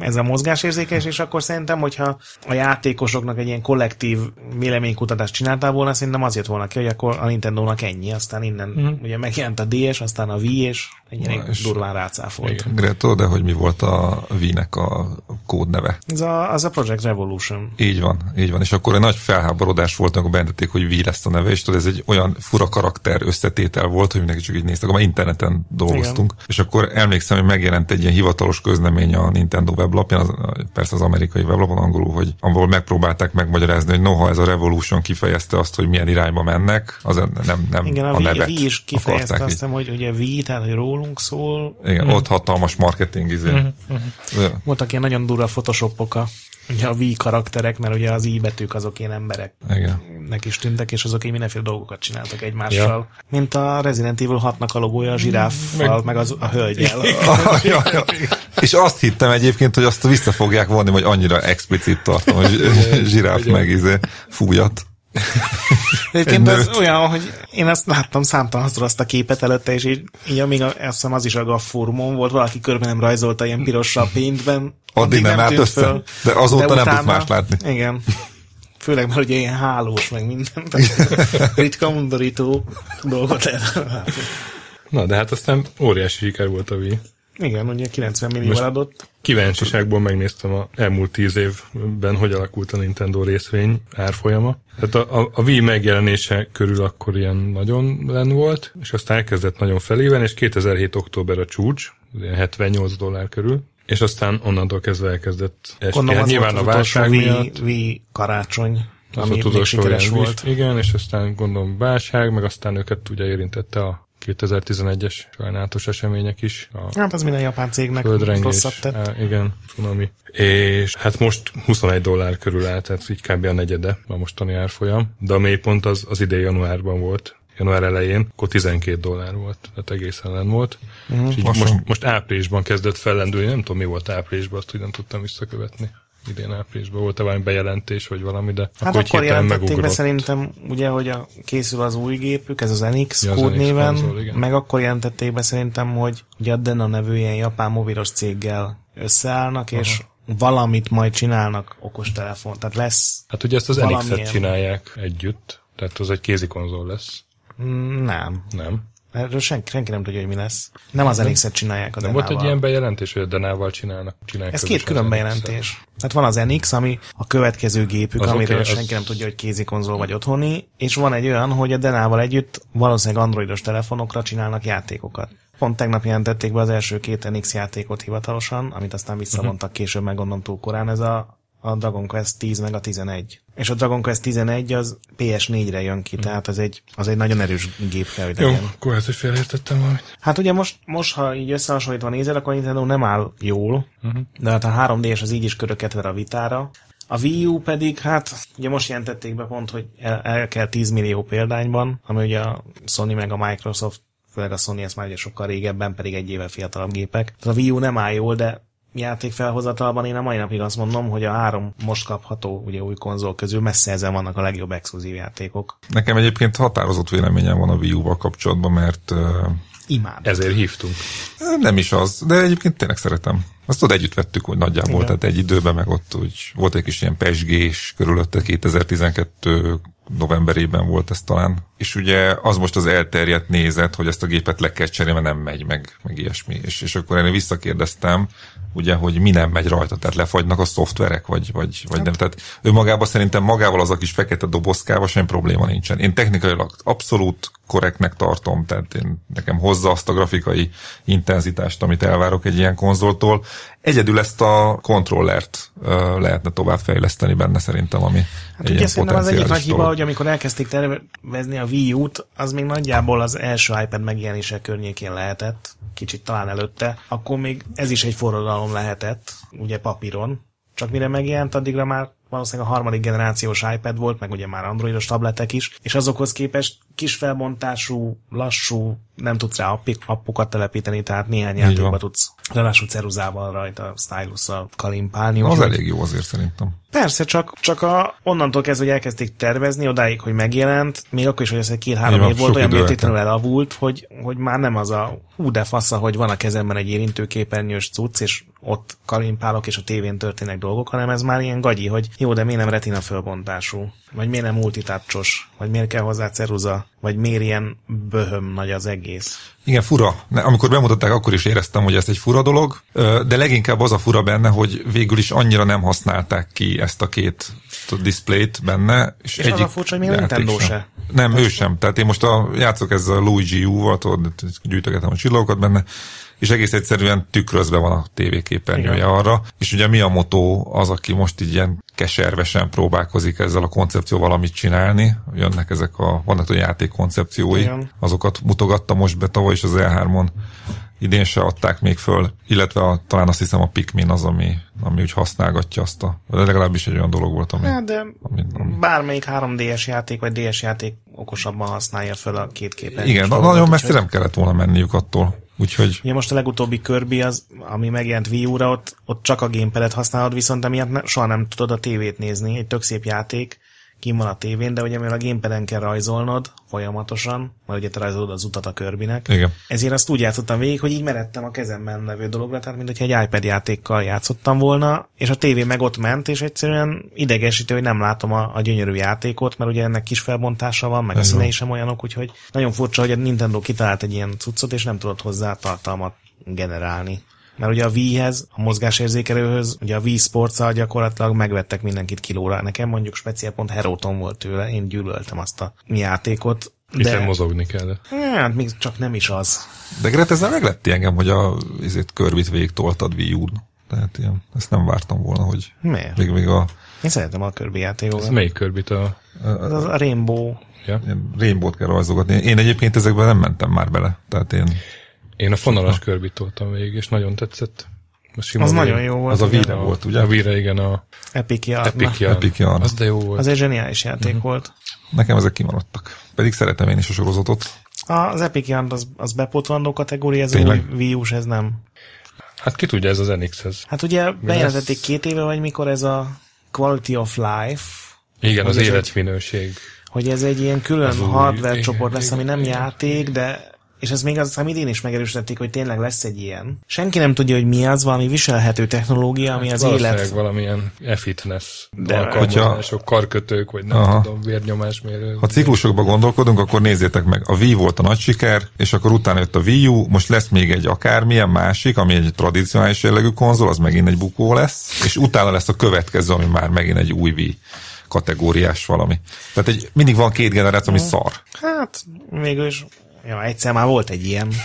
ez a mozgásérzékes, és akkor szerintem, hogyha a játékosoknak egy ilyen kollektív véleménykutatást csináltál volna, szerintem azért volna ki, hogy akkor a Nintendo-nak ennyi, aztán innen mm. ugye megjelent a DS, aztán a Wii, és ennyire durván rácáfolt. Greto, de hogy mi volt a Wii-nek a kódneve? Ez a, az a Project Revolution. Így van, így van. És akkor egy nagy felháborodás volt, amikor bejelentették, hogy Wii lesz a neve, és tudod, ez egy olyan fura karakter összetétel volt, hogy mindenki csak így néztek, akkor már interneten dolgoztunk. Igen. És akkor emlékszem, hogy megjelent egy ilyen hivatalos közlemény a Nintendo weblapján, az, persze az amerikai weblapon angolul, hogy ahol megpróbálták megmagyarázni, hogy noha ez a Revolution kifejezte azt, hogy milyen irányba mennek, az nem, nem Igen, a, a nevet Wii is kifejezte azt hiszem, hogy ugye Wii, tehát hogy rólunk szól. Igen, mm. ott hatalmas marketing izé. Mm-hmm. Voltak ilyen nagyon durva photoshopok a ugye a V karakterek, mert ugye az I betűk azok ilyen emberek Igen. nek is tűntek, és azok így mindenféle dolgokat csináltak egymással. Ja. Mint a Resident Evil 6-nak a logója a zsiráffal, meg, meg az, a hölgyel. ja, ja. És azt hittem egyébként, hogy azt vissza fogják vonni, hogy annyira explicit tartom, hogy zsiráf meg izé fújat. Egyébként ez olyan, hogy én azt láttam számtalanszor azt a képet előtte, és így, így amíg a, azt hiszem az is a gaffurmon volt, valaki körben nem rajzolta ilyen pirossal péntben. Addig nem, nem állt össze, föl, de azóta de nem tudsz más látni. Igen. Főleg, mert ugye ilyen hálós, meg minden. Ritka undorító dolgot lehet Na, de hát aztán óriási siker volt a Wii. Igen, ugye 90 millióval adott. Kíváncsiságból megnéztem a elmúlt tíz évben, hogy alakult a Nintendo részvény árfolyama. Tehát a, a, a Wii megjelenése körül akkor ilyen nagyon len volt, és aztán elkezdett nagyon feléven, és 2007. október a csúcs, 78 dollár körül, és aztán onnantól kezdve elkezdett esni. Hát nyilván a válság miatt. Wii karácsony, az ami még sikeres volt. Igen, és aztán gondolom válság, meg aztán őket ugye érintette a 2011-es sajnálatos események is. A hát az minden japán cégnek rosszat tett. Á, igen, tsunami. És hát most 21 dollár körül áll, tehát így kb. a negyede a mostani árfolyam, de a mélypont az, az idén januárban volt, január elején, akkor 12 dollár volt, tehát egészen ellen volt. Mm, és így most, most áprilisban kezdett fellendülni, nem tudom mi volt áprilisban, azt úgy nem tudtam visszakövetni idén áprilisban volt-e valami bejelentés, vagy valami, de hát akkor, akkor jelentették be szerintem, ugye, hogy a, készül az új gépük, ez az NX ja, kódnéven, meg akkor jelentették be szerintem, hogy ugye a Dena nevű ilyen japán mobilos céggel összeállnak, Aha. és valamit majd csinálnak okostelefon, tehát lesz Hát ugye ezt az NX-et csinálják együtt, tehát az egy kézi konzol lesz. Mm, nem. Nem. Erről senki, senki nem tudja, hogy mi lesz. Nem az nx csinálják a Denával. volt egy ilyen bejelentés, hogy a Denával csinálnak? csinálják Ez két külön bejelentés. Tehát van az NX, ami a következő gépük, az amiről okay, senki az... nem tudja, hogy kézi konzol vagy otthoni, és van egy olyan, hogy a Denával együtt valószínűleg androidos telefonokra csinálnak játékokat. Pont tegnap jelentették be az első két NX játékot hivatalosan, amit aztán visszavontak uh-huh. később, meg túl korán. Ez a a Dragon Quest 10 meg a 11. És a Dragon Quest 11 az PS4-re jön ki, mm. tehát az egy, az egy nagyon erős gép kell, hogy legyen. Jó, akkor ezt is félreértettem valamit. Hát ugye most, most, ha így összehasonlítva nézel, akkor a Nintendo nem áll jól, uh-huh. de hát a 3D-es az így is köröket ver a vitára. A Wii U pedig, hát ugye most jelentették be pont, hogy el, el kell 10 millió példányban, ami ugye a Sony meg a Microsoft főleg a Sony ezt már ugye sokkal régebben, pedig egy éve fiatalabb gépek. Tehát a Wii U nem áll jól, de játékfelhozatalban én a mai napig azt mondom, hogy a három most kapható ugye új konzol közül messze ezen vannak a legjobb exkluzív játékok. Nekem egyébként határozott véleményem van a Wii U-val kapcsolatban, mert uh, Imád. Ezért hívtunk. Nem is az, de egyébként tényleg szeretem. Azt ott együtt vettük, hogy nagyjából, Igen. tehát egy időben meg ott úgy volt egy kis ilyen pesgés körülötte 2012 novemberében volt ez talán. És ugye az most az elterjedt nézet, hogy ezt a gépet le kell cserélni, mert nem megy meg, meg ilyesmi. És, és akkor én visszakérdeztem, ugye, hogy mi nem megy rajta, tehát lefagynak a szoftverek, vagy, vagy, vagy nem. Tehát ő magában szerintem magával az a kis fekete dobozkával sem probléma nincsen. Én technikailag abszolút korrektnek tartom, tehát én, nekem hozza azt a grafikai intenzitást, amit elvárok egy ilyen konzoltól. Egyedül ezt a kontrollert lehetne továbbfejleszteni benne szerintem, ami hát egy ugye szerintem az egyik nagy hiba, hogy amikor elkezdték tervezni a Wii U-t, az még nagyjából az első iPad megjelenése környékén lehetett, kicsit talán előtte, akkor még ez is egy forradalom lehetett, ugye papíron, csak mire megjelent, addigra már valószínűleg a harmadik generációs iPad volt, meg ugye már androidos tabletek is, és azokhoz képest kis felbontású, lassú, nem tudsz rá appik, appokat telepíteni, tehát néhány játékba tudsz ráadásul ceruzával rajta, stylusszal kalimpálni. Az úgyhogy- elég jó azért szerintem. Persze, csak, csak a, onnantól kezdve, hogy elkezdték tervezni, odáig, hogy megjelent, még akkor is, hogy ez egy két-három év volt, olyan mértéklenül elavult, hogy, hogy már nem az a hú de fasza, hogy van a kezemben egy érintőképernyős cucc, és ott kalimpálok, és a tévén történnek dolgok, hanem ez már ilyen gagyi, hogy jó, de miért nem retina fölbontású, vagy miért nem multitouchos, vagy miért kell hozzá ceruza, vagy miért ilyen böhöm nagy az egész. Igen, fura. Amikor bemutatták, akkor is éreztem, hogy ez egy fura dolog, de leginkább az a fura benne, hogy végül is annyira nem használták ki ezt a két displayt benne. És, És az a furcsa, hogy még a Nintendo sem. se. Nem, ő sem. Tehát én most a, játszok ezzel a Luigi U-val, gyűjtögetem a csillagokat benne, és egész egyszerűen tükrözve van a tévéképernyője Igen. arra, és ugye mi a motó az, aki most így ilyen keservesen próbálkozik ezzel a koncepcióval amit csinálni. Jönnek ezek a, vannak a játék koncepciói, Igen. azokat mutogatta most be tavaly is az E3-on. Idén se adták még föl, illetve a, talán azt hiszem a Pikmin az, ami, ami úgy használgatja azt a, vagy legalábbis egy olyan dolog volt, ami, Hát, de ami, ami bármelyik 3DS játék, vagy DS játék okosabban használja fel a két képernyős igen, dolgot, nagyon messze nem kellett volna menniük attól. Úgyhogy Ugye most a legutóbbi Kirby, az, ami megjelent Wii U-ra, ott, ott csak a gamepadet használod, viszont emiatt ne, soha nem tudod a tévét nézni. Egy tök szép játék, kim van a tévén, de ugye mivel a gamepaden kell rajzolnod folyamatosan, mert ugye te rajzolod az utat a Kirbynek, igen. ezért azt úgy játszottam végig, hogy így meredtem a kezemben levő dologra, tehát mint hogyha egy iPad játékkal játszottam volna, és a tévé meg ott ment, és egyszerűen idegesítő, hogy nem látom a, a gyönyörű játékot, mert ugye ennek kis felbontása van, meg a Ez van. színei sem olyanok, úgyhogy nagyon furcsa, hogy a Nintendo kitalált egy ilyen cuccot, és nem tudott hozzá tartalmat generálni. Mert ugye a Wii-hez, a mozgásérzékelőhöz, ugye a Wii sports gyakorlatilag megvettek mindenkit kilóra. Nekem mondjuk speciál pont Heróton volt tőle, én gyűlöltem azt a játékot. Hiszen De, mozogni kellett. hát még csak nem is az. De Gret, ezzel meglepti engem, hogy a izét körbit végig toltad Wii U-n. Tehát ilyen, ezt nem vártam volna, hogy Miért? még, még a Én szeretem a Ez játékokat. melyik körbit a... Az a Rainbow. Ja? rainbow-t kell rajzogatni. Én egyébként ezekben nem mentem már bele. Tehát én, Én a fonalas körbit toltam végig, és nagyon tetszett. A sima Az Wii- nagyon jó volt. az a igen. Wii-re volt, ugye? A Vire, igen, a Epic Yarn. Epic Yarn. Epic Yarn. Az de jó volt. Az egy zseniális játék uh-huh. volt. Nekem ezek kimaradtak. Pedig szeretem én is a sorozatot. Az Epic Yarn az, az bepótlandó kategória, ez Tényleg? új Wii ez nem. Hát ki tudja, ez az NX-hez. Hát ugye bejelentették két éve, vagy mikor ez a Quality of Life, Igen, az ez egy- életminőség. hogy ez egy ilyen külön Az új- hardware igen, csoport lesz, ami igen, nem igen. játék, de és ez még az, amit idén is megerősítették, hogy tényleg lesz egy ilyen. Senki nem tudja, hogy mi az, valami viselhető technológia, ami az Hát Valószínűleg élet. valamilyen e-fitness De- alkalmazások, karkötők, vagy nem Aha. tudom, vérnyomásmérő. Ha ciklusokba gondolkodunk, akkor nézzétek meg, a Wii volt a nagy siker, és akkor utána jött a Wii U, most lesz még egy akármilyen másik, ami egy tradicionális jellegű konzol, az megint egy bukó lesz, és utána lesz a következő, ami már megint egy új Wii kategóriás valami. Tehát egy, mindig van két generáció, ami szar. Hát, végül is, ja, egyszer már volt egy ilyen.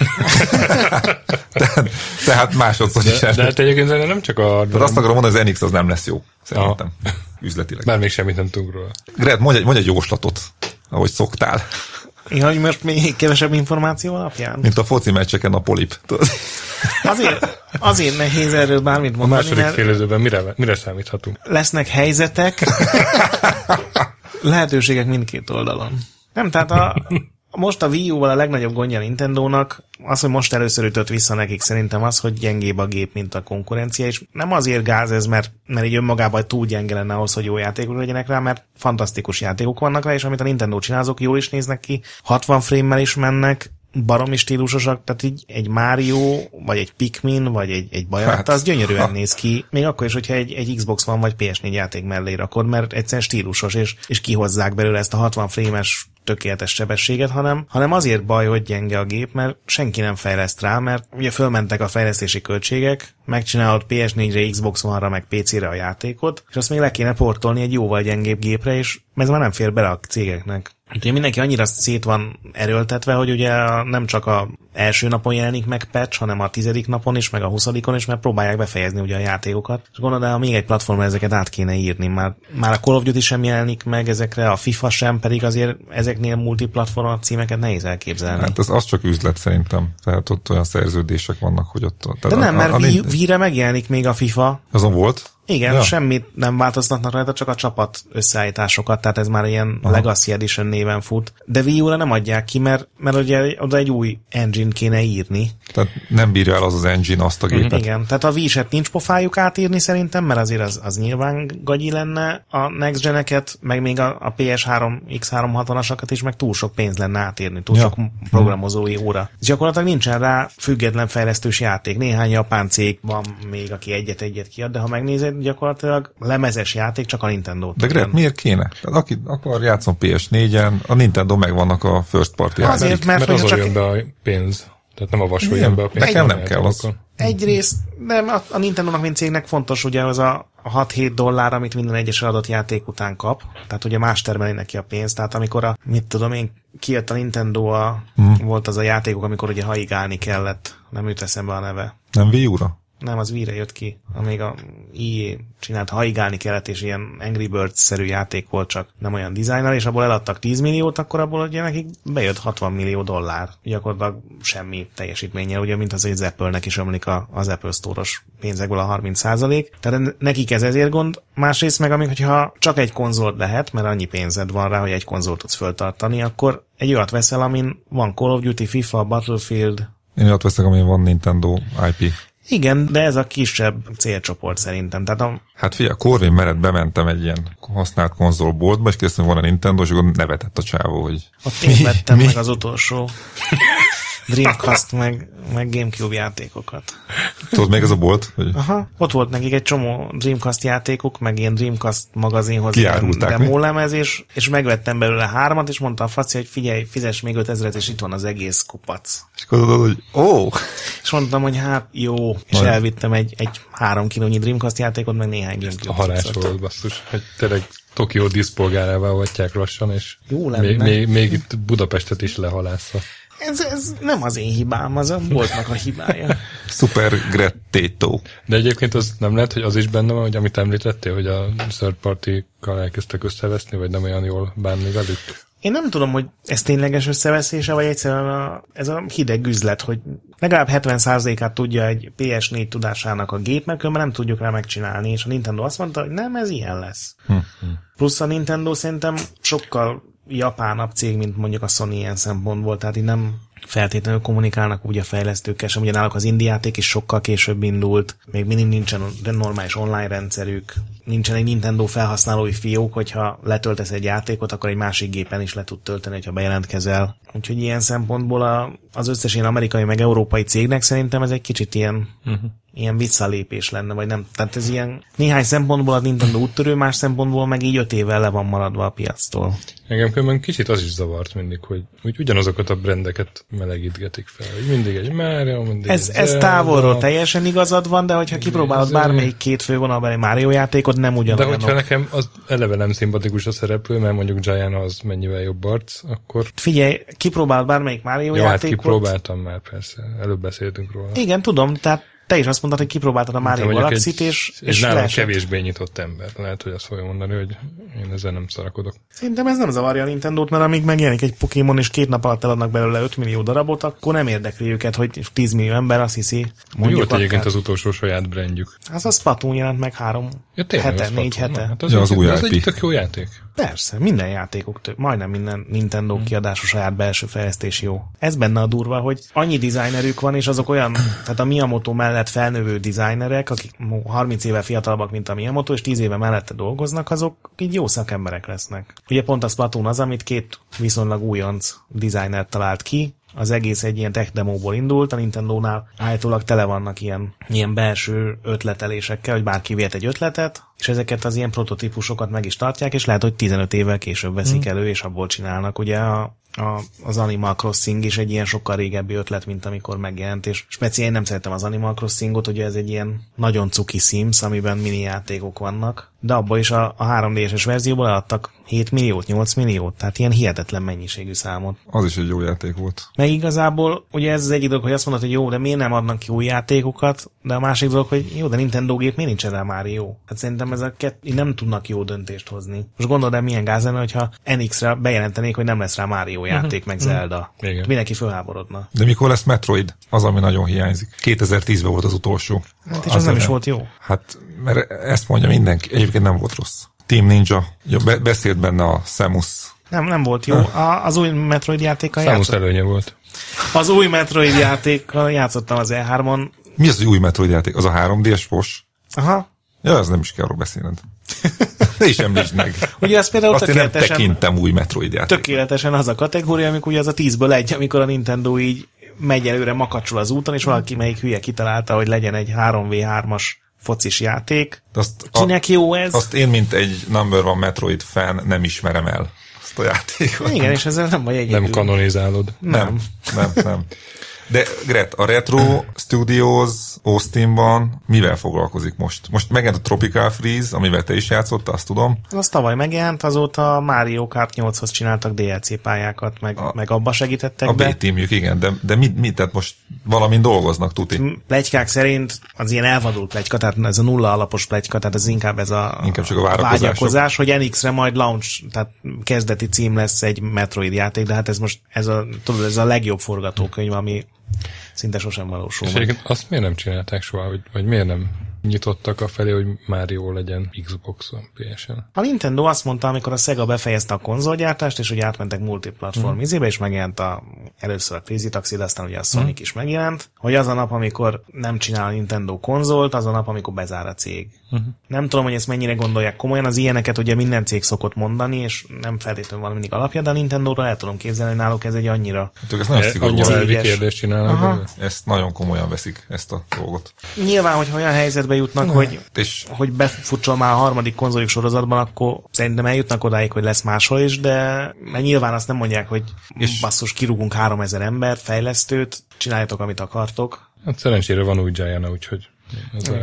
Tehát, tehát másodszor is De, de hát egyébként nem csak a Tehát hardware, azt akarom mondani, hogy az NX az nem lesz jó. Szerintem. Üzletileg. bár még semmit nem tudunk róla. Gret, mondj egy, mondj egy jóslatot, ahogy szoktál. Ja, hogy most még kevesebb információ alapján? Mint a foci meccseken a polip. Azért, azért nehéz erről bármit A mondani, második mert félidőben mire, mire számíthatunk? lesznek helyzetek, lehetőségek mindkét oldalon. Nem, tehát a, most a Wii U-val a legnagyobb gondja a Nintendónak, az, hogy most először ütött vissza nekik szerintem az, hogy gyengébb a gép, mint a konkurencia, és nem azért gáz ez, mert, mert így önmagában túl gyenge lenne ahhoz, hogy jó játékok legyenek rá, mert fantasztikus játékok vannak rá, és amit a Nintendo csinál, azok jól is néznek ki, 60 frame-mel is mennek, baromi stílusosak, tehát így egy Mario, vagy egy Pikmin, vagy egy, egy Bayonetta, Hát, az gyönyörűen ha. néz ki, még akkor is, hogyha egy, egy Xbox van, vagy PS4 játék mellé rakod, mert egyszerűen stílusos, és, és kihozzák belőle ezt a 60 frame-es tökéletes sebességet, hanem, hanem azért baj, hogy gyenge a gép, mert senki nem fejleszt rá, mert ugye fölmentek a fejlesztési költségek, megcsinálod PS4-re, Xbox One-ra, meg PC-re a játékot, és azt még le kéne portolni egy jóval gyengébb gépre, és ez már nem fér bele a cégeknek. Ugye mindenki annyira szét van erőltetve, hogy ugye nem csak a első napon jelenik meg patch, hanem a tizedik napon is, meg a huszadikon is, mert próbálják befejezni ugye a játékokat. És gondolod, ha még egy platformra ezeket át kéne írni. Már, már a Call of Duty sem jelenik meg ezekre, a FIFA sem, pedig azért ezeknél multiplatform címeket nehéz elképzelni. Hát az, az csak üzlet szerintem. Tehát ott olyan szerződések vannak, hogy ott... Tehát De nem, a- mert a- a- Wii- Wii-re megjelenik még a FIFA, Azon volt? Igen, Ja. semmit nem változtatnak rajta, csak a csapat összeállításokat, tehát ez már ilyen Aha. Legacy Edition néven fut. De Wii U-ra nem adják ki, mert, mert ugye oda egy új engine kéne írni. Tehát nem bírja el az az engine azt a gépet. Igen, tehát a Wii-set nincs pofájuk átírni szerintem, mert azért az, az nyilván gagyi lenne. A Next Gen-eket, meg még a, a PS3, X360-asakat is, meg túl sok pénz lenne átírni, túl Ja. sok programozói óra. Gyakorlatilag nincsen rá független fejlesztős játék. Néhány japán cég van még, aki egyet-egyet kiad, de ha megnézed, gyakorlatilag lemezes játék csak a Nintendo. De Gret, miért kéne? Tehát aki akar játszom PS4-en, a Nintendo megvannak a first party Azért, játékok. mert, Mert azon csak jön be a pénz. Tehát nem a vas jön be a pénz. nekem nem kell az. Egyrészt, nem, a, a Nintendo-nak, mint cégnek fontos ugye az a, a 6-7 dollár, amit minden egyes adott játék után kap. Tehát ugye más termeli neki a pénzt. Tehát amikor a, mit tudom én, kijött a Nintendo, a, hmm. volt az a játékok, amikor ugye haigálni kellett. Nem jut eszembe a neve. Nem Wii U-ra? Nem, az Wii-re jött ki. Amíg a EA csinált, haigálni kellett, és ilyen Angry Birds-szerű játék volt, csak nem olyan dizájnal, és abból eladtak 10 milliót, akkor abból ugye nekik bejött 60 millió dollár. Gyakorlatilag semmi teljesítménye, ugye, mint az, hogy az Apple-nek is ömlik az Apple Store-os pénzekből a 30 százalék. Tehát nekik ez ezért gond. Másrészt meg, amíg, hogyha csak egy konzolt lehet, mert annyi pénzed van rá, hogy egy konzolt tudsz föltartani, akkor egy olyat veszel, amin van Call of Duty, FIFA, Battlefield, Én ott veszek, amin van Nintendo IP. Igen, de ez a kisebb célcsoport szerintem. Tehát a, Hát figyelj, Corvin mellett bementem egy ilyen használt konzolboltba, és kérdeztem, van a Nintendo, és akkor nevetett a csávó, hogy ott én vettem meg az utolsó Dreamcast meg, meg Gamecube játékokat. tudod még ez a bolt? Hogy Aha, ott volt nekik egy csomó Dreamcast játékok, meg ilyen Dreamcast magazinhoz demólemez, és, és megvettem belőle hármat, és mondta a faci, hogy figyelj, fizess még 5000 és itt van az egész kupac. és akkor tudod, hogy ó, És mondtam, hogy hát jó, és Majd. elvittem egy, egy három kilónyi Dreamcast játékot, meg néhány A Gamecube halás cuccot. volt basszus, hogy tényleg Tokió diszpolgárává avatják lassan, és Jó lenne. még, még, még, itt Budapestet is lehalásza. Ez, ez nem az én hibám, az a boltnak a hibája. Super Grettétó. De egyébként az nem lehet, hogy az is benne van, hogy amit említettél, hogy a third party-kal elkezdtek összeveszni, vagy nem olyan jól bánni velük. Én nem tudom, hogy ez tényleges összeveszése, vagy egyszerűen a, ez a hideg üzlet, hogy legalább 70%-át tudja egy PS4 tudásának a gép, mert különben nem tudjuk rá megcsinálni, és a Nintendo azt mondta, hogy nem, ez ilyen lesz. Hm. Plusz a Nintendo szerintem sokkal japánabb cég, mint mondjuk a Sony ilyen szempontból, tehát így nem feltétlenül kommunikálnak úgy a fejlesztőkkel sem, ugye náluk az indie játék is sokkal később indult, még mindig nincsen normális online rendszerük, nincsen egy Nintendo felhasználói fiók, hogyha letöltesz egy játékot, akkor egy másik gépen is le tud tölteni, hogyha bejelentkezel. Úgyhogy ilyen szempontból a, az összes ilyen amerikai meg európai cégnek szerintem ez egy kicsit ilyen, uh-huh. ilyen visszalépés lenne, vagy nem. Tehát ez ilyen néhány szempontból a Nintendo úttörő, más szempontból meg így öt évvel le van maradva a piactól. Engem különben kicsit az is zavart mindig, hogy úgy ugyanazokat a brendeket melegítgetik fel. Hogy mindig egy Mario, mindig Ez, egy ez távolról teljesen igazad van, de hogyha kipróbálod bármelyik két fővonalbeli Mario játékot, nem De ugyanolyanok. hogyha nekem az eleve nem szimpatikus a szereplő, mert mondjuk Giant az mennyivel jobb arc, akkor Figyelj, kipróbálod bármelyik Mario jó, hát játékot. kipróbáltam már persze. Előbb beszéltünk róla. Igen, tudom, tehát te is azt mondtad, hogy kipróbáltad a De Mario Galaxy-t, egy, és, és nálam leesett. kevésbé nyitott ember. Lehet, hogy azt fogja mondani, hogy én ezzel nem szarakodok. Szerintem ez nem zavarja a Nintendo-t, mert amíg megjelenik egy Pokémon, és két nap alatt eladnak belőle 5 millió darabot, akkor nem érdekli őket, hogy 10 millió ember azt hiszi, Mondjuk mondjuk volt egyébként akár. az utolsó saját brandjük. Az a Splatoon jelent meg három Ja, tényleg, hete, négy hete. Hát az, Ja, az új az IP. egy tök jó játék. Persze, minden játékok, tő, majdnem minden Nintendo kiadású saját belső fejlesztés jó. Ez benne a durva, hogy annyi designerük van, és azok olyan, tehát a Miyamoto mellett felnövő designerek, akik 30 éve fiatalabbak, mint a Miyamoto, és 10 éve mellette dolgoznak, azok így jó szakemberek lesznek. Ugye pont a Splatoon az, amit két viszonylag újonc designer talált ki, az egész egy ilyen tech demóból indult, a Nintendo-nál állítólag tele vannak ilyen, ilyen belső ötletelésekkel, hogy bárki vért egy ötletet, és ezeket az ilyen prototípusokat meg is tartják, és lehet, hogy 15 évvel később veszik elő, és abból csinálnak. Ugye a, a, az Animal Crossing is egy ilyen sokkal régebbi ötlet, mint amikor megjelent, és speciál én nem szeretem az Animal Crossingot, ugye ez egy ilyen nagyon cuki Sims, amiben mini játékok vannak, de abban is a, a 3D-es verzióból eladtak 7 milliót, 8 milliót, tehát ilyen hihetetlen mennyiségű számot. Az is egy jó játék volt. Meg igazából, ugye ez az egyik dolog, hogy azt mondod, hogy jó, de miért nem adnak ki új játékokat, de a másik dolog, hogy jó, de Nintendo gép miért nincs erre már jó? Hát szerintem ez a kett, így nem tudnak jó döntést hozni. Most gondolod milyen gáz lenne, hogyha NX-re bejelentenék, hogy nem lesz rá Mario játék, meg Zelda. Igen. Mindenki fölháborodna. De mikor lesz Metroid? Az, ami nagyon hiányzik. 2010-ben volt az utolsó. Hát és az nem is volt jó. Hát mert ezt mondja mindenki. Egyébként nem volt rossz. Team Ninja, ja, be, beszélt benne a Samus. Nem, nem volt jó. A, az új Metroid játékkal Számos játszott. előnye volt. Az új Metroid játékkal játszottam az E3-on. Mi az, az új Metroid játék? Az a 3D-es fos? Aha. Ja, az nem is kell arról beszélned. Ne is említsd meg. Ugye ez például Azt én nem tökéletesen, tekintem új Metroid játék. tökéletesen az a kategória, amikor ugye az a 10-ből egy, amikor a Nintendo így megy előre, makacsol az úton, és valaki melyik hülye kitalálta, hogy legyen egy 3v3-as focis játék. Azt, a, Kinek jó ez? azt én, mint egy number one Metroid fan nem ismerem el. Azt a játékot. Igen, és ezzel nem vagy egyedül. Nem kanonizálod. Nem, nem, nem. De Gret, a Retro Studios Austinban mivel foglalkozik most? Most megjelent a Tropical Freeze, amivel te is játszottál, azt tudom. Az tavaly megjelent, azóta Mario Kart 8-hoz csináltak DLC pályákat, meg, A- meg abba segítettek A be. B-teamjük, igen, de, de mit, mit, tehát most valamin dolgoznak, tuti. plegykák szerint az ilyen elvadult plegyka, tehát ez a nulla alapos plegyka, tehát ez inkább ez a, Inkább csak a vágyakozás, hogy NX-re majd launch, tehát kezdeti cím lesz egy Metroid játék, de hát ez most ez a, tudod, ez a legjobb forgatókönyv, ami szinte sosem valósul És meg. azt miért nem csinálták soha, vagy, vagy miért nem nyitottak a felé, hogy Mario legyen Xboxon, PSN? A Nintendo azt mondta, amikor a Sega befejezte a konzolgyártást, és ugye átmentek multiplatform mm. izébe, és megjelent a, először a Crazy Taxi, de aztán ugye a Sonic mm. is megjelent, hogy az a nap, amikor nem csinál a Nintendo konzolt, az a nap, amikor bezár a cég. Mm. Nem tudom, hogy ezt mennyire gondolják komolyan, az ilyeneket ugye minden cég szokott mondani, és nem feltétlenül van mindig alapja, de a Nintendo-ra el tudom képzelni, hogy náluk ez egy annyira Hát ezt nagyon E, elvi Céges. kérdést csinálnak. Ezt nagyon komolyan veszik, ezt a dolgot. Nyilván, hogy olyan helyzetbe jutnak, hogy És hogy befutcsol már a harmadik konzolik sorozatban, akkor szerintem eljutnak odáig, hogy lesz máshol is, de mert nyilván azt nem mondják, hogy és basszus, kirúgunk 3000 embert, fejlesztőt, csináljátok, amit akartok. Hát szerencsére van új Giant, úgyhogy ez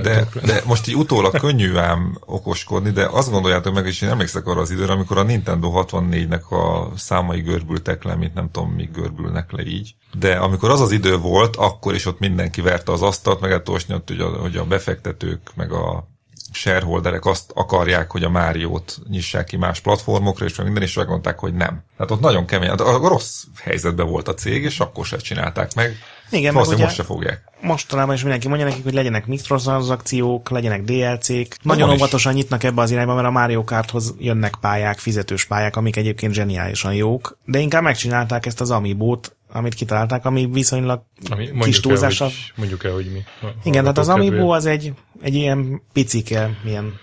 de, de most így utólag könnyű ám okoskodni, de azt gondoljátok meg, és én emlékszek arra az időre, amikor a Nintendo 64-nek a számai görbültek le, mint nem tudom, míg görbülnek le így. De amikor az az idő volt, akkor is ott mindenki verte az asztalt, meg lehet olvasni ott, hogy a, hogy a befektetők, meg a shareholderek azt akarják, hogy a Máriót nyissák ki más platformokra, és minden, és megmondták, hogy nem. Tehát ott nagyon kemény, hát a rossz helyzetben volt a cég, és akkor se csinálták meg. Igen, ugye most se fogják. mostanában is mindenki mondja nekik, hogy legyenek mikrotranszakciók, legyenek DLC-k. Nagyon van is. óvatosan nyitnak ebbe az irányba, mert a Mario Karthoz jönnek pályák, fizetős pályák, amik egyébként zseniálisan jók, de inkább megcsinálták ezt az Amiibo-t, amit kitalálták, ami viszonylag Ami, kis mondjuk, el, hogy, mondjuk el, hogy mi. Igen, tehát az Amiibo az egy, egy ilyen picike, ilyen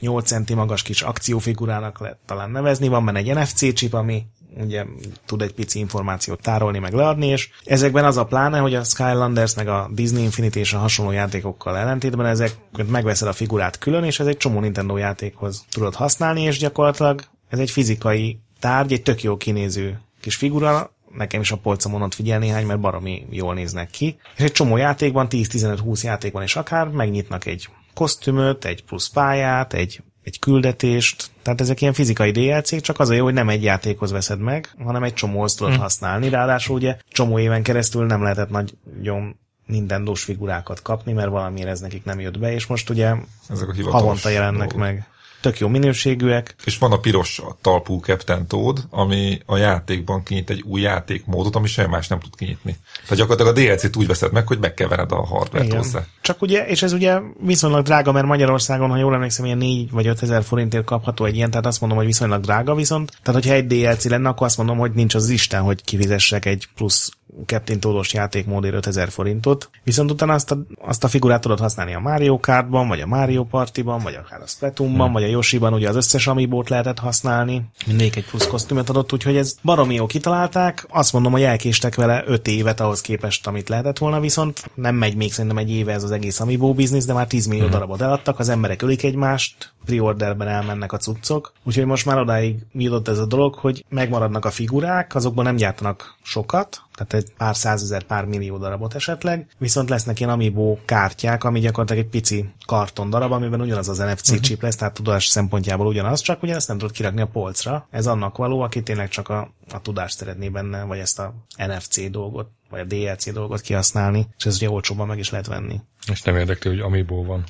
8 centi magas kis akciófigurának lehet talán nevezni, van benne egy NFC chip, ami ugye tud egy pici információt tárolni, meg leadni, és ezekben az a pláne, hogy a Skylanders, meg a Disney Infinity és a hasonló játékokkal ellentétben ezek megveszed a figurát külön, és ez egy csomó Nintendo játékhoz tudod használni, és gyakorlatilag ez egy fizikai tárgy, egy tök jó kinéző kis figura, nekem is a polcomon ott figyel néhány, mert baromi jól néznek ki. És egy csomó játékban, 10-15-20 játékban is akár megnyitnak egy kosztümöt, egy plusz pályát, egy, egy küldetést, tehát ezek ilyen fizikai DLC-k, csak az a jó, hogy nem egy játékhoz veszed meg, hanem egy csomóhoz tudod hm. használni, ráadásul ugye csomó éven keresztül nem lehetett nagyon Nintendo-s figurákat kapni, mert valamiért ez nekik nem jött be, és most ugye Ezek a havonta jelennek dolgok. meg. Tök jó minőségűek, És van a piros talpú Captain Toad, ami a játékban kinyit egy új játékmódot, ami semmi más nem tud kinyitni. Tehát gyakorlatilag a DLC-t úgy veszed meg, hogy megkevered a hardware-t hozzá. Csak ugye, és ez ugye viszonylag drága, mert Magyarországon, ha jól emlékszem, ilyen 4 vagy 5 ezer forintért kapható egy ilyen, tehát azt mondom, hogy viszonylag drága viszont. Tehát, hogyha egy DLC lenne, akkor azt mondom, hogy nincs az Isten, hogy kifizessek egy plusz Captain Todos játékmódért 5000 forintot. Viszont utána azt a, azt a figurát tudod használni a Mario Kartban, vagy a Mario Partyban, vagy akár a Splatoonban, hmm. vagy a Yoshiban, ugye az összes amiibo lehetett használni. Mindegyik egy plusz kosztümöt adott, úgyhogy ez baromi jó kitalálták. Azt mondom, hogy elkéstek vele 5 évet ahhoz képest, amit lehetett volna, viszont nem megy még szerintem egy éve ez az egész Amiibo biznisz, de már 10 millió hmm. darabot eladtak, az emberek ölik egymást, preorderben elmennek a cuccok, úgyhogy most már odáig jutott ez a dolog, hogy megmaradnak a figurák, azokból nem gyártanak sokat, tehát egy pár százezer, pár millió darabot esetleg, viszont lesznek ilyen Amiibo kártyák, ami gyakorlatilag egy pici karton darab, amiben ugyanaz az NFC uh-huh. chip lesz, tehát tudás szempontjából ugyanaz, csak ugye ezt nem tudod kirakni a polcra. Ez annak való, aki tényleg csak a, a tudást szeretné benne, vagy ezt a NFC dolgot, vagy a DLC dolgot kihasználni, és ez ugye olcsóban meg is lehet venni. És nem érdekli, hogy Amiibo van.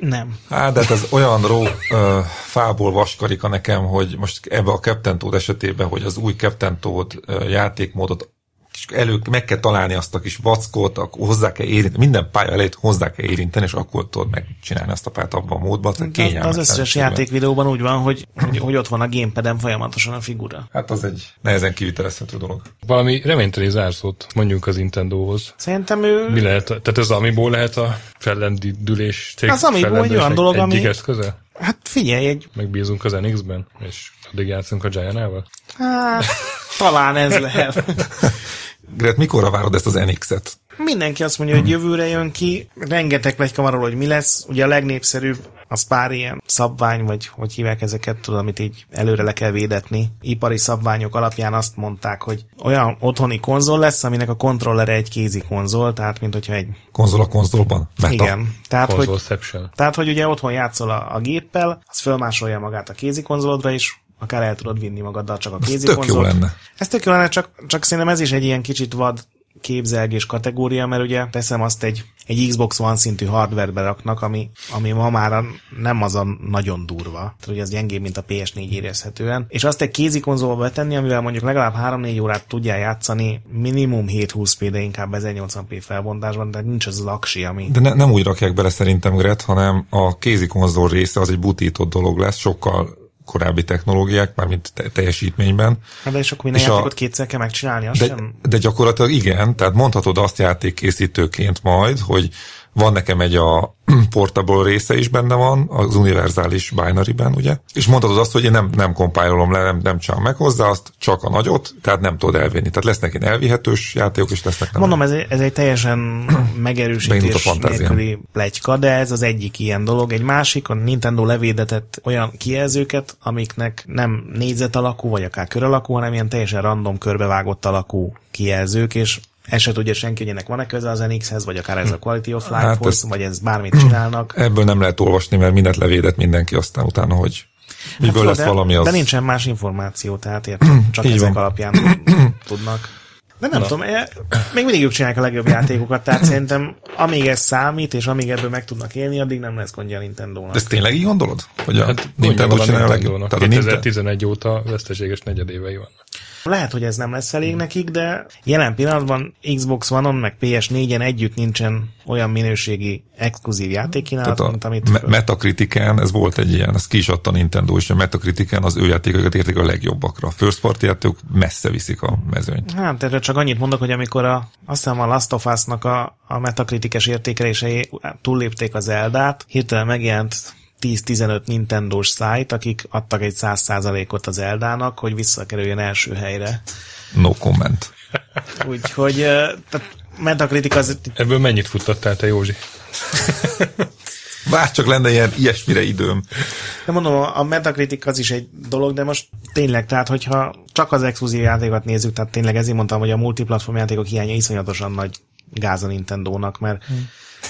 Nem. Hát, de hát ez olyan ró ö, fából vaskarika nekem, hogy most ebbe a Captain Toad esetében, hogy az új Captain Toad játékmódot és elő, meg kell találni azt a kis vackot, akkor hozzá kell érinteni, minden pálya elejét hozzá kell érinteni, és akkor tudod megcsinálni azt a pályát abban a módban. Az, az összes játékvideóban úgy van, hogy, hogy, hogy ott van a gamepaden folyamatosan a figura. Hát az egy nehezen kivitelezhető dolog. Valami reményteli zárszót mondjuk az Nintendo-hoz. Szerintem ő... Mi lehet, tehát ez amiból lehet a fellendülés cég Az Amiibo egy olyan dolog, ami- eszköze? Hát figyelj, egy... Megbízunk az NX-ben, és addig játszunk a Giant-ával? Hát, talán ez lehet. Gret, mikorra várod ezt az NX-et? Mindenki azt mondja, hogy jövőre jön ki, rengeteg pletyka van arról, hogy mi lesz. Ugye a legnépszerűbb az pár ilyen szabvány, vagy hogy hívják ezeket, tudom, amit így előre le kell védetni. Ipari szabványok alapján azt mondták, hogy olyan otthoni konzol lesz, aminek a kontrollere egy kézi konzol, tehát mint hogyha egy... Konzol a konzolban? Meta. Igen. Tehát, hogy, tehát, hogy ugye otthon játszol a, a géppel, az fölmásolja magát a kézi konzolodra is, akár el tudod vinni magaddal csak a kézi tök jó lenne. Ez tök jó lenne, csak, csak szerintem ez is egy ilyen kicsit vad képzelgés kategória, mert ugye teszem azt egy, egy Xbox One szintű hardwarebe raknak, ami, ami ma már nem az a nagyon durva, tehát ugye az gyengébb, mint a PS4 érezhetően, és azt egy kézi konzolba betenni, amivel mondjuk legalább 3-4 órát tudjál játszani, minimum 720p, de inkább 1080p felbontásban, tehát nincs az az aksi, ami... De ne, nem úgy rakják bele szerintem, Gret, hanem a kézi konzol része az egy butított dolog lesz, sokkal korábbi technológiák, mármint te- teljesítményben. Hát de és akkor minden És a- játékot kétszer kell megcsinálni, az De, sem? de gyakorlatilag igen, tehát mondhatod azt játékkészítőként majd, hogy van nekem egy a portable része is benne van, az univerzális binary-ben, ugye? És mondhatod azt, hogy én nem, nem kompájolom le, nem, nem csinálom meg hozzá azt, csak a nagyot, tehát nem tudod elvinni. Tehát lesznek ilyen elvihetős játékok, és lesznek nem. Mondom, ez, egy- ez egy teljesen a megerősítés fantáziám. nélküli pletyka, de ez az egyik ilyen dolog. Egy másik, a Nintendo levédetett olyan kijelzőket, amiknek nem négyzet alakú, vagy akár kör alakú, hanem ilyen teljesen random körbevágott alakú kijelzők, és ez se tudja senki, hogy ennek van-e köze az NX-hez, vagy akár ez a Quality of Hát Life-hoz, ezt- vagy ez bármit csinálnak. Ebből nem lehet olvasni, mert mindent levédett mindenki aztán utána, hogy miből tudod, lesz de, valami az. de nincsen más információ, tehát érted, csak Így ezek van. alapján tudnak. De nem tudom, eh, még mindig ők csinálják a legjobb játékokat, tehát szerintem amíg ez számít, és amíg ebből meg tudnak élni, addig nem lesz gondja a Nintendo-nak. De ezt tényleg így gondolod? Hogy a Hát Nintendo csinálja a legjobb? Tehát a Nintendo, 2011 óta veszteséges negyedévei vannak. Lehet, hogy ez nem lesz elég nekik, de jelen pillanatban Xbox One-on, meg PS4-en együtt nincsen olyan minőségi exkluzív játékkínálat, tehát mint a amit... Me- Metacritiken, ez volt egy ilyen, ez ki is adta Nintendo, és a Metacritiken az ő játékokat érték a legjobbakra. First party játékok messze viszik a mezőnyt. Hát, erre csak annyit mondok, hogy amikor a, azt hiszem a Last of Us-nak a, a metakritikus értékelései túllépték az Eldát, hirtelen megjelent 10-15 Nintendo-s szájt, akik adtak egy 100%-ot az Eldának, hogy visszakerüljön első helyre. No comment. Úgyhogy eh, tehát Metacritic az Ebből mennyit futtattál te, Józsi? Bár csak lenne ilyen ilyesmire időm. De mondom, a Metacritic az is egy dolog, de most tényleg, tehát hogyha csak az exkluzív játékokat nézzük, tehát tényleg ezért mondtam, hogy a multiplatform játékok hiánya iszonyatosan nagy gáz a Nintendo-nak, mert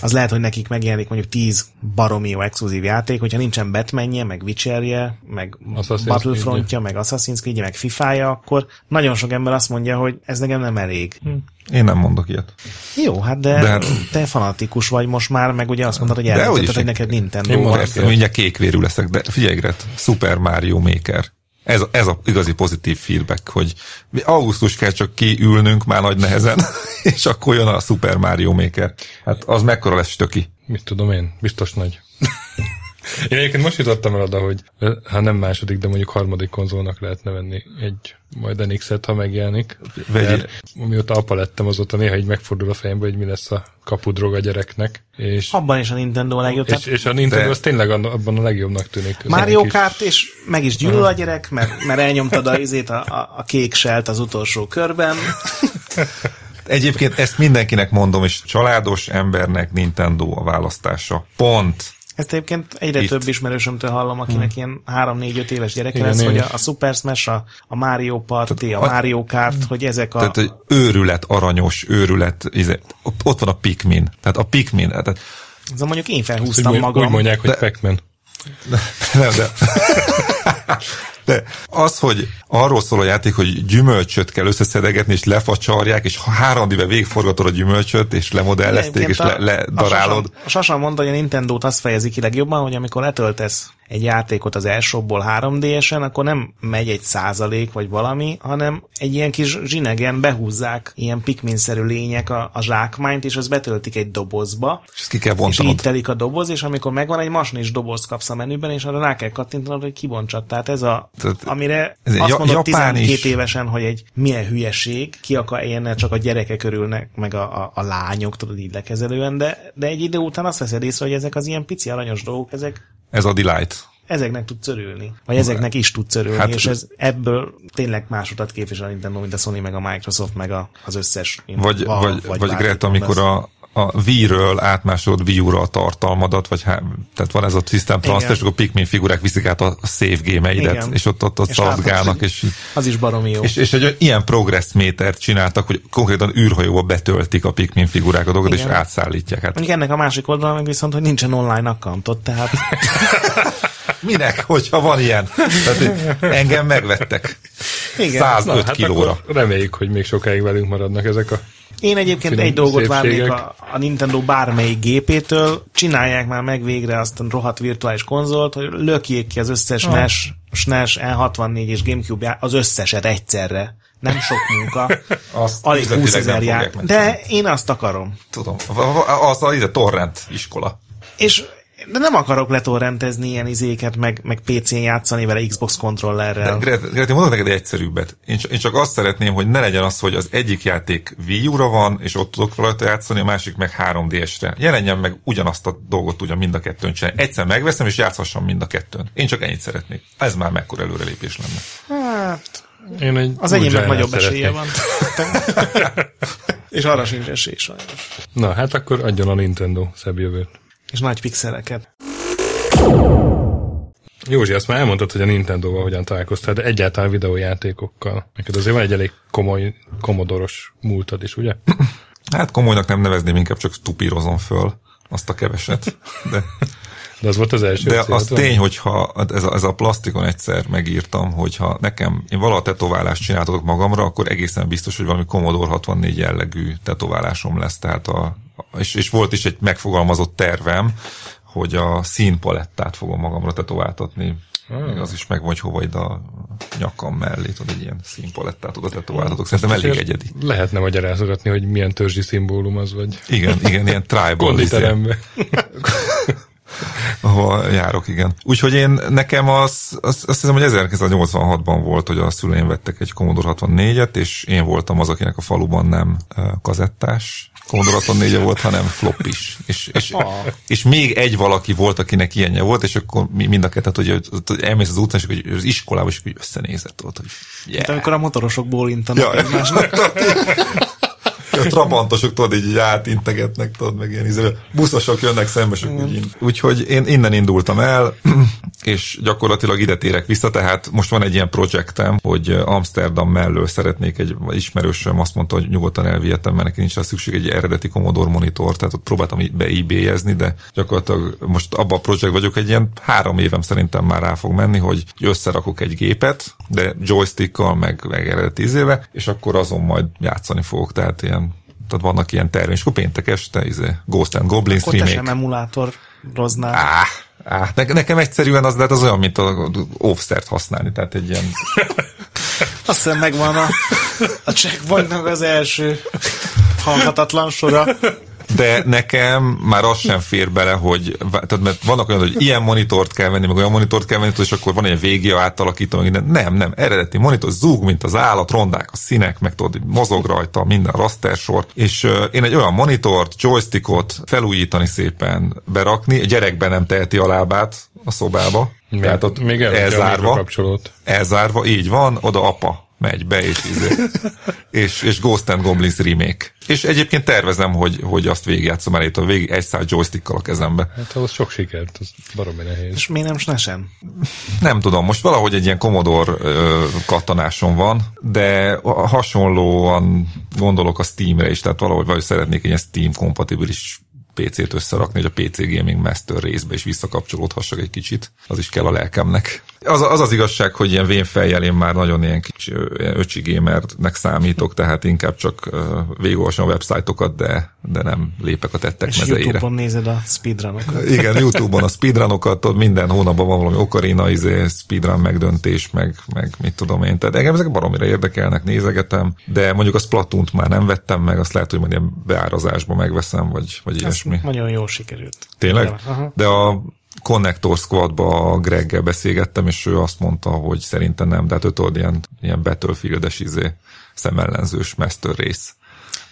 az lehet, hogy nekik megjelenik mondjuk 10 baromi jó exkluzív játék, hogyha nincsen Batmanje, meg Witcherje, meg Assassin's Battlefrontja, meg Assassin's Creed, meg FIFA-ja, akkor nagyon sok ember azt mondja, hogy ez nekem nem elég. Én nem mondok ilyet. Jó, hát de, De hát- te fanatikus vagy most már, meg ugye azt mondod, hogy is. hogy neked Nintendo Én mindjárt kékvérű leszek, de figyelj, Gret, Super Mario Maker. Ez, ez a igazi pozitív feedback, hogy augusztus kell csak kiülnünk már nagy nehezen, és akkor jön a Super Mario Maker. Hát az mekkora lesz stöki. Mit tudom én? Biztos nagy. Én egyébként most jutottam el oda, hogy ha nem második, de mondjuk harmadik konzolnak lehetne venni egy majd NX-et, ha megjelenik. Vegyél. Mióta apa lettem, azóta néha így megfordul a fejembe, hogy mi lesz a kapudrog a gyereknek. És, Abban is a Nintendo a legjobb. és, és a Nintendo De- az tényleg abban a legjobbnak tűnik. Mario Kart, és meg is gyűlöl a gyerek, mert, mert elnyomtad a, izét, a, a, a kék selt az utolsó körben. Egyébként ezt mindenkinek mondom, és családos embernek Nintendo a választása. Pont. Ezt egyébként egyre Itt. több ismerősömtől hallom, akinek ilyen 3-4-5 éves gyereke Igen, lesz, hogy a, a Super Smash, a, a Mario Party, a a- Mario Kart, hogy ezek a... Tehát, hogy őrület, aranyos, őrület, izé, ott van a Pikmin. Tehát a Pikmin, tehát Ez a mondjuk én felhúztam mond- magam. úgy mondják, hogy De- Pac-Man. Nem, de... De az, hogy arról szól a játék, hogy gyümölcsöt kell összeszedegetni, és lefacsarják, és három éve végigforgatod a gyümölcsöt, és lemodellezték, és le, ledarálod. A Sasan mondta, hogy a Nintendo-t azt fejezi ki legjobban, hogy amikor letöltesz egy játékot az elsőból 3D-esen, akkor nem megy egy százalék vagy valami, hanem egy ilyen kis zsinegen behúzzák ilyen pikminszerű lények a, a zsákmányt, és az betöltik egy dobozba. És ki kell És így telik a doboz, és amikor megvan egy masnis doboz kapsz a menüben, és arra rá kell kattintanod, hogy kibontsad. Tehát ez a, Tehát amire ez azt mondod 12 is. évesen, hogy egy milyen hülyeség, ki akar ilyennel csak a gyerekek örülnek, meg a, a, a lányok, tudod így lekezelően, de, de egy idő után azt veszed észre, hogy ezek az ilyen pici aranyos dolgok, ezek ez a delight. Ezeknek tudsz örülni. Vagy ezeknek is tudsz örülni, hát, és ez ebből tényleg másodat képvisel a Nintendo, mint a Sony, meg a Microsoft, meg a, az összes. Vagy, val, vagy, vagy, vagy Greta, amikor a, a Wii-ről átmásolod Wii a tartalmadat, vagy há, tehát van ez a system transfer, és akkor Pikmin figurák viszik át a save game-eidet, Igen. és ott, ott, ott szaladgálnak. És, az is baromi jó. És, és egy ilyen progress métert csináltak, hogy konkrétan űrhajóba betöltik a Pikmin figurákat, dolgot, és átszállítják. Hát. Mondjuk ennek a másik oldalon meg viszont, hogy nincsen online accountot, tehát... Minek, hogyha van ilyen? Tehát engem megvettek. Igen. 105 Na, hát kilóra. Reméljük, hogy még sokáig velünk maradnak ezek a én egyébként egy dolgot várnék a, a Nintendo bármelyik gépétől, csinálják már meg végre azt a rohadt virtuális konzolt, hogy lökjék ki az összes oh. NES, SNES, N64 és Gamecube az összeset egyszerre. Nem sok munka. azt alig 20 ezer jár. De én azt akarom. Tudom. Az a, a torrent iskola. És de nem akarok letorrentezni ilyen izéket, meg, meg PC-n játszani vele Xbox kontrollerrel. De Greti, mondok neked egy egyszerűbbet. Én, én csak azt szeretném, hogy ne legyen az, hogy az egyik játék Wii U-ra van, és ott tudok rajta játszani, a másik meg 3DS-re. Jelenjen meg ugyanazt a dolgot ugyan mind a kettőn csinálni. Egyszer megveszem, és játszhassam mind a kettőn. Én csak ennyit szeretnék. Ez már mekkora előrelépés lenne. Hát, én egy az enyémnek nagyobb esélye van. és arra sincs esély sajnos. Na, hát akkor adjon a Nintendo szebb jövőt. És nagy pixeleket. Józsi, azt már elmondtad, hogy a Nintendo-val hogyan találkoztál, de egyáltalán videójátékokkal. Neked azért van egy elég komoly, komodoros múltad is, ugye? Hát komolynak nem nevezném, inkább csak stupírozom föl azt a keveset. De, de az volt az első. De az tény, hogyha ez a, ez a plastikon egyszer megírtam, hogyha nekem, én valaha tetoválást csináltatok magamra, akkor egészen biztos, hogy valami Commodore 64 jellegű tetoválásom lesz. Tehát a, és, és volt is egy megfogalmazott tervem, hogy a színpalettát fogom magamra tetováltatni. Hmm. Az is meg hogy hova ide a nyakam mellé, tudod, egy ilyen színpalettát oda tetováltatok. Szerintem elég egyedi. Lehetne magyarázgatni, hogy milyen törzsi szimbólum az vagy. Igen, igen, ilyen tribal. Konditerembe. ahol járok, igen. Úgyhogy én nekem az, az azt hiszem, hogy 1986-ban volt, hogy a szüleim vettek egy Commodore 64-et, és én voltam az, akinek a faluban nem kazettás Commodore 64 volt, hanem flop is. És, és, ah. és még egy valaki volt, akinek ilyenje volt, és akkor mind a kettőt, hogy, elmész az utcán, és hogy az iskolába, és hogy összenézett ott, hogy yeah. Hát amikor a motorosok bólintanak ja, egymásnak. a trabantosok tudod így, így átintegetnek, tudod, meg ilyen izé, buszosok jönnek szembe, és úgy Úgyhogy én innen indultam el, és gyakorlatilag ide térek vissza, tehát most van egy ilyen projektem, hogy Amsterdam mellől szeretnék egy ismerősöm azt mondta, hogy nyugodtan elvihetem, mert neki nincs rá szükség egy eredeti Commodore monitor, tehát ott próbáltam be ebay de gyakorlatilag most abban a projekt vagyok, egy ilyen három évem szerintem már rá fog menni, hogy összerakok egy gépet, de joystickkal, meg, meg eredeti izéve, és akkor azon majd játszani fogok, tehát ilyen tehát vannak ilyen tervén, és akkor péntek este, izé, Ghost and Goblins akkor remake. Akkor emulátor roznál. Á, á, ne, nekem egyszerűen az, lehet az olyan, mint a offset használni, tehát egy ilyen... Azt hiszem megvan a, a checkpointnak az első hallhatatlan sora de nekem már az sem fér bele, hogy tehát mert vannak olyan, hogy ilyen monitort kell venni, meg olyan monitort kell venni, és akkor van egy végia átalakító, meg nem, nem, eredeti monitor, zúg, mint az állat, rondák a színek, meg tudod, mozog rajta minden rastersor, és uh, én egy olyan monitort, joystickot felújítani szépen, berakni, a gyerekben nem teheti a lábát a szobába, még, tehát ott még elzárva, elzárva, így van, oda apa megy be, és, izé, és, és Ghost and Goblins remake. És egyébként tervezem, hogy, hogy azt végigjátszom el, a végig egy szál joystickkal a kezembe. Hát ahhoz sok sikert, az baromi nehéz. És mi nem snesen? Nem tudom, most valahogy egy ilyen Commodore ö, kattanásom van, de hasonlóan gondolok a Steamre is, tehát valahogy vagy szeretnék egy ilyen Steam kompatibilis PC-t összerakni, hogy a PC Gaming Master részbe is visszakapcsolódhassak egy kicsit. Az is kell a lelkemnek. Az az, az igazság, hogy ilyen vénfejjel én már nagyon ilyen kicsi ilyen öcsi gamernek számítok, tehát inkább csak uh, végigolvasom a websájtokat, de, de nem lépek a tettek És mezeire. YouTube-on nézed a speedrunokat. Igen, Youtube-on a speedrunokat, ott minden hónapban van valami okarina, izé, speedrun megdöntés, meg, meg mit tudom én. Tehát engem ezek baromira érdekelnek, nézegetem, de mondjuk a splatoon már nem vettem meg, azt lehet, hogy majd ilyen beárazásba megveszem, vagy, vagy Ez ilyesmi. nagyon jól sikerült. Tényleg? De a Connector Squadba a Greggel beszélgettem, és ő azt mondta, hogy szerintem nem, de hát ő tudod, ilyen, ilyen Battlefield-es izé, szemellenzős master rész.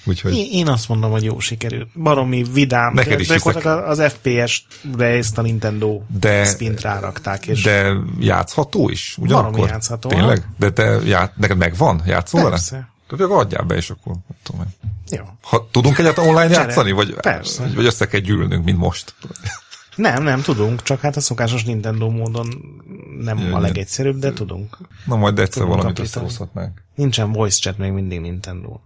Úgyhogy Én, én azt mondom, hogy jó sikerült. Baromi vidám. Neked is az FPS-re ezt a Nintendo De- spint rárakták, és de játszható is? Ugyanakkor? Valami játszható, Tényleg? De te ját, neked megvan? Játszol vele? Persze. Tehát akkor adjál be, és akkor nem tudom én. Jó. Ha, tudunk egyáltalán online Csere. játszani? Vagy, Persze. vagy össze kell gyűlnünk, mint most? Nem, nem tudunk, csak hát a szokásos Nintendo módon nem Jaj, a legegyszerűbb, de tudunk. Na majd egyszer Tudunk valamit összehozhatnánk. Nincsen voice chat még mindig Nintendo.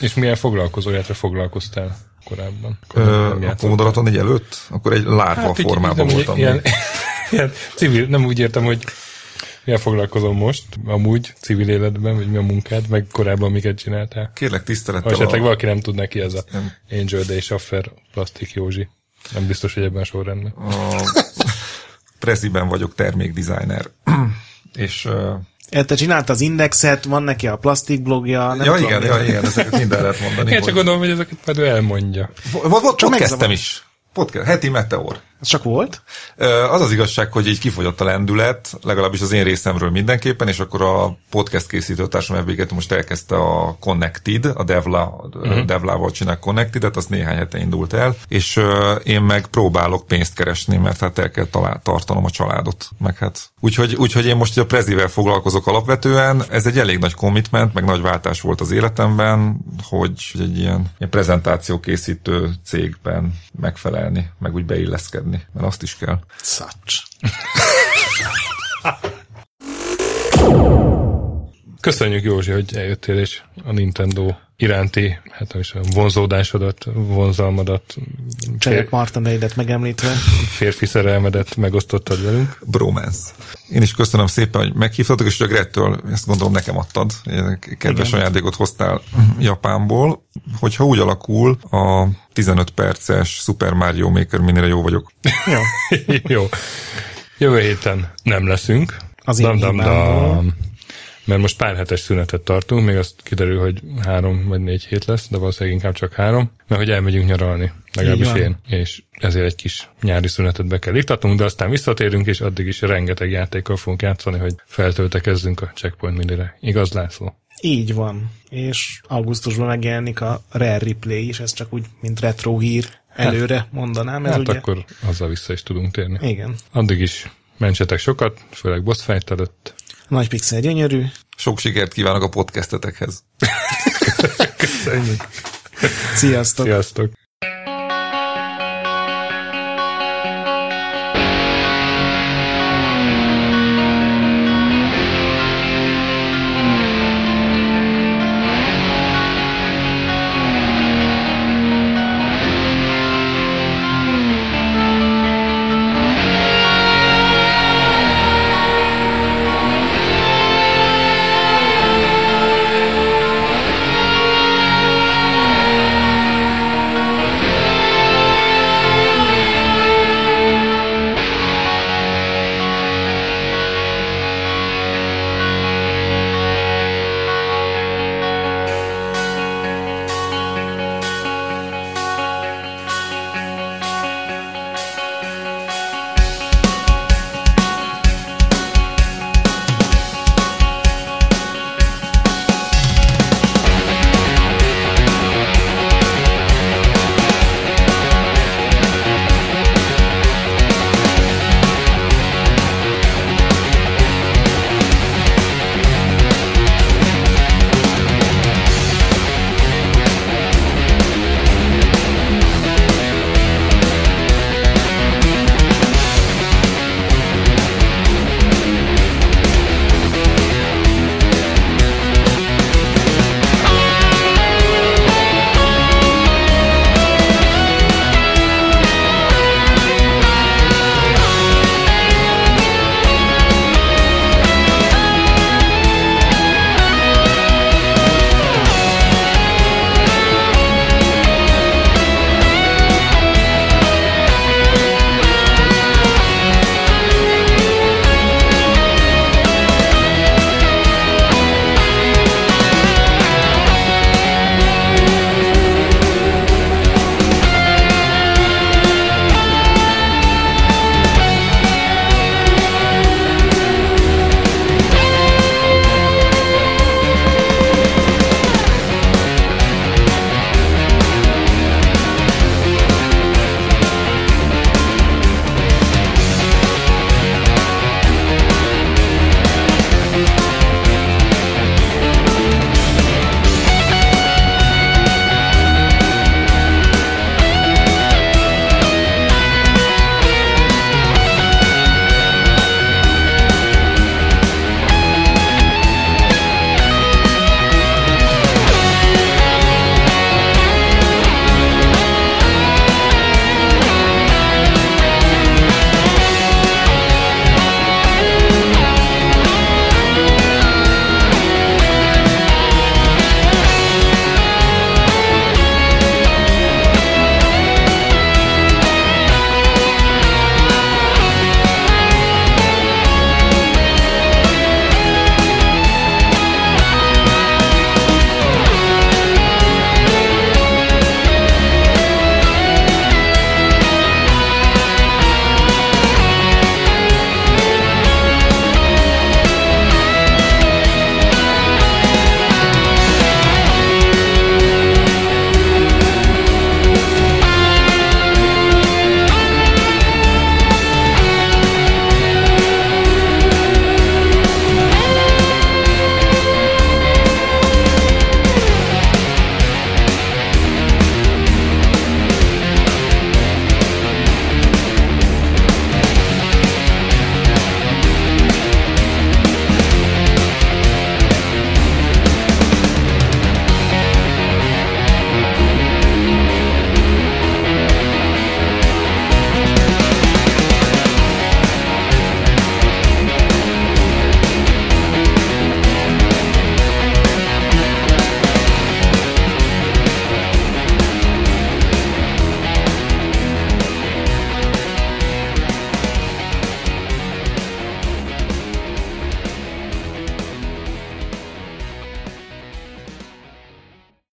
És milyen foglalkozójátra foglalkoztál korábban? Ö, Nem a? Commodore 64 előtt? Akkor egy lárva Hát így formában nem, voltam. Ilyen, ilyen civil, nem úgy értem, hogy milyen foglalkozom most, amúgy civil életben, vagy mi a munkád, meg korábban miket csináltál. Kérlek Ha tisztelettel esetleg a, valaki nem tudná ki ez a Nem. Angel Day Schaffer Plastik Józsi. Nem biztos, hogy ebben sorrendben. a Preziben vagyok termékdesigner. és uh, Te csinálta az indexet, van neki a plastik blogja, nem ja, tudom, igen, ja, igen, ezeket minden lehet mondani. Én csak gondolom, hogy ezeket majd ő elmondja. Volt, volt podcastem megzavar. is. Podcast, heti meteor. Ez csak volt? Az az igazság, hogy így kifogyott a lendület, legalábbis az én részemről mindenképpen, és akkor a podcast készítőtársam FBG most elkezdte a Connected, a Devla, uh-huh. Devlával csinál Connected-et, az néhány hete indult el, és én meg próbálok pénzt keresni, mert hát el kell talál, tartanom a családot, meg hát. Úgyhogy, úgyhogy én most a Prezivel foglalkozok alapvetően, ez egy elég nagy commitment, meg nagy váltás volt az életemben, hogy hogy egy ilyen, ilyen prezentációkészítő cégben megfelelni, meg úgy beilleszkedni, mert azt is kell. Szacs. Köszönjük Józsi, hogy eljöttél, és a Nintendo iránti, hát nem is tudom, vonzódásodat, vonzalmadat, Martin Raidet megemlítve. férfi szerelmedet megosztottad velünk. Bromance. Én is köszönöm szépen, hogy meghívtatok, és a Grettől ezt gondolom nekem adtad. Kedves Igen. ajándékot hoztál Japánból. Hogyha úgy alakul, a 15 perces Super Mario Maker minire jó vagyok. Jó. Jó. Jövő héten nem leszünk. Az én hibámból. Mert most pár hetes szünetet tartunk, még azt kiderül, hogy három vagy négy hét lesz, de valószínűleg inkább csak három, mert hogy elmegyünk nyaralni, legalábbis én, és ezért egy kis nyári szünetet be kell iktatnunk, de aztán visszatérünk, és addig is rengeteg játékkal fogunk játszani, hogy feltöltekezzünk a Checkpoint minire. Igaz, László? Így van. És augusztusban megjelenik a Rare Replay is, ez csak úgy, mint retro hír előre mondanám. Ez Hát ugye... akkor azzal vissza is tudunk térni. Igen. Addig is mentsetek sokat, főleg boss fight előtt. Nagy pixel gyönyörű. Sok sikert kívánok a podcastetekhez. Köszönjük! Sziasztok! Sziasztok!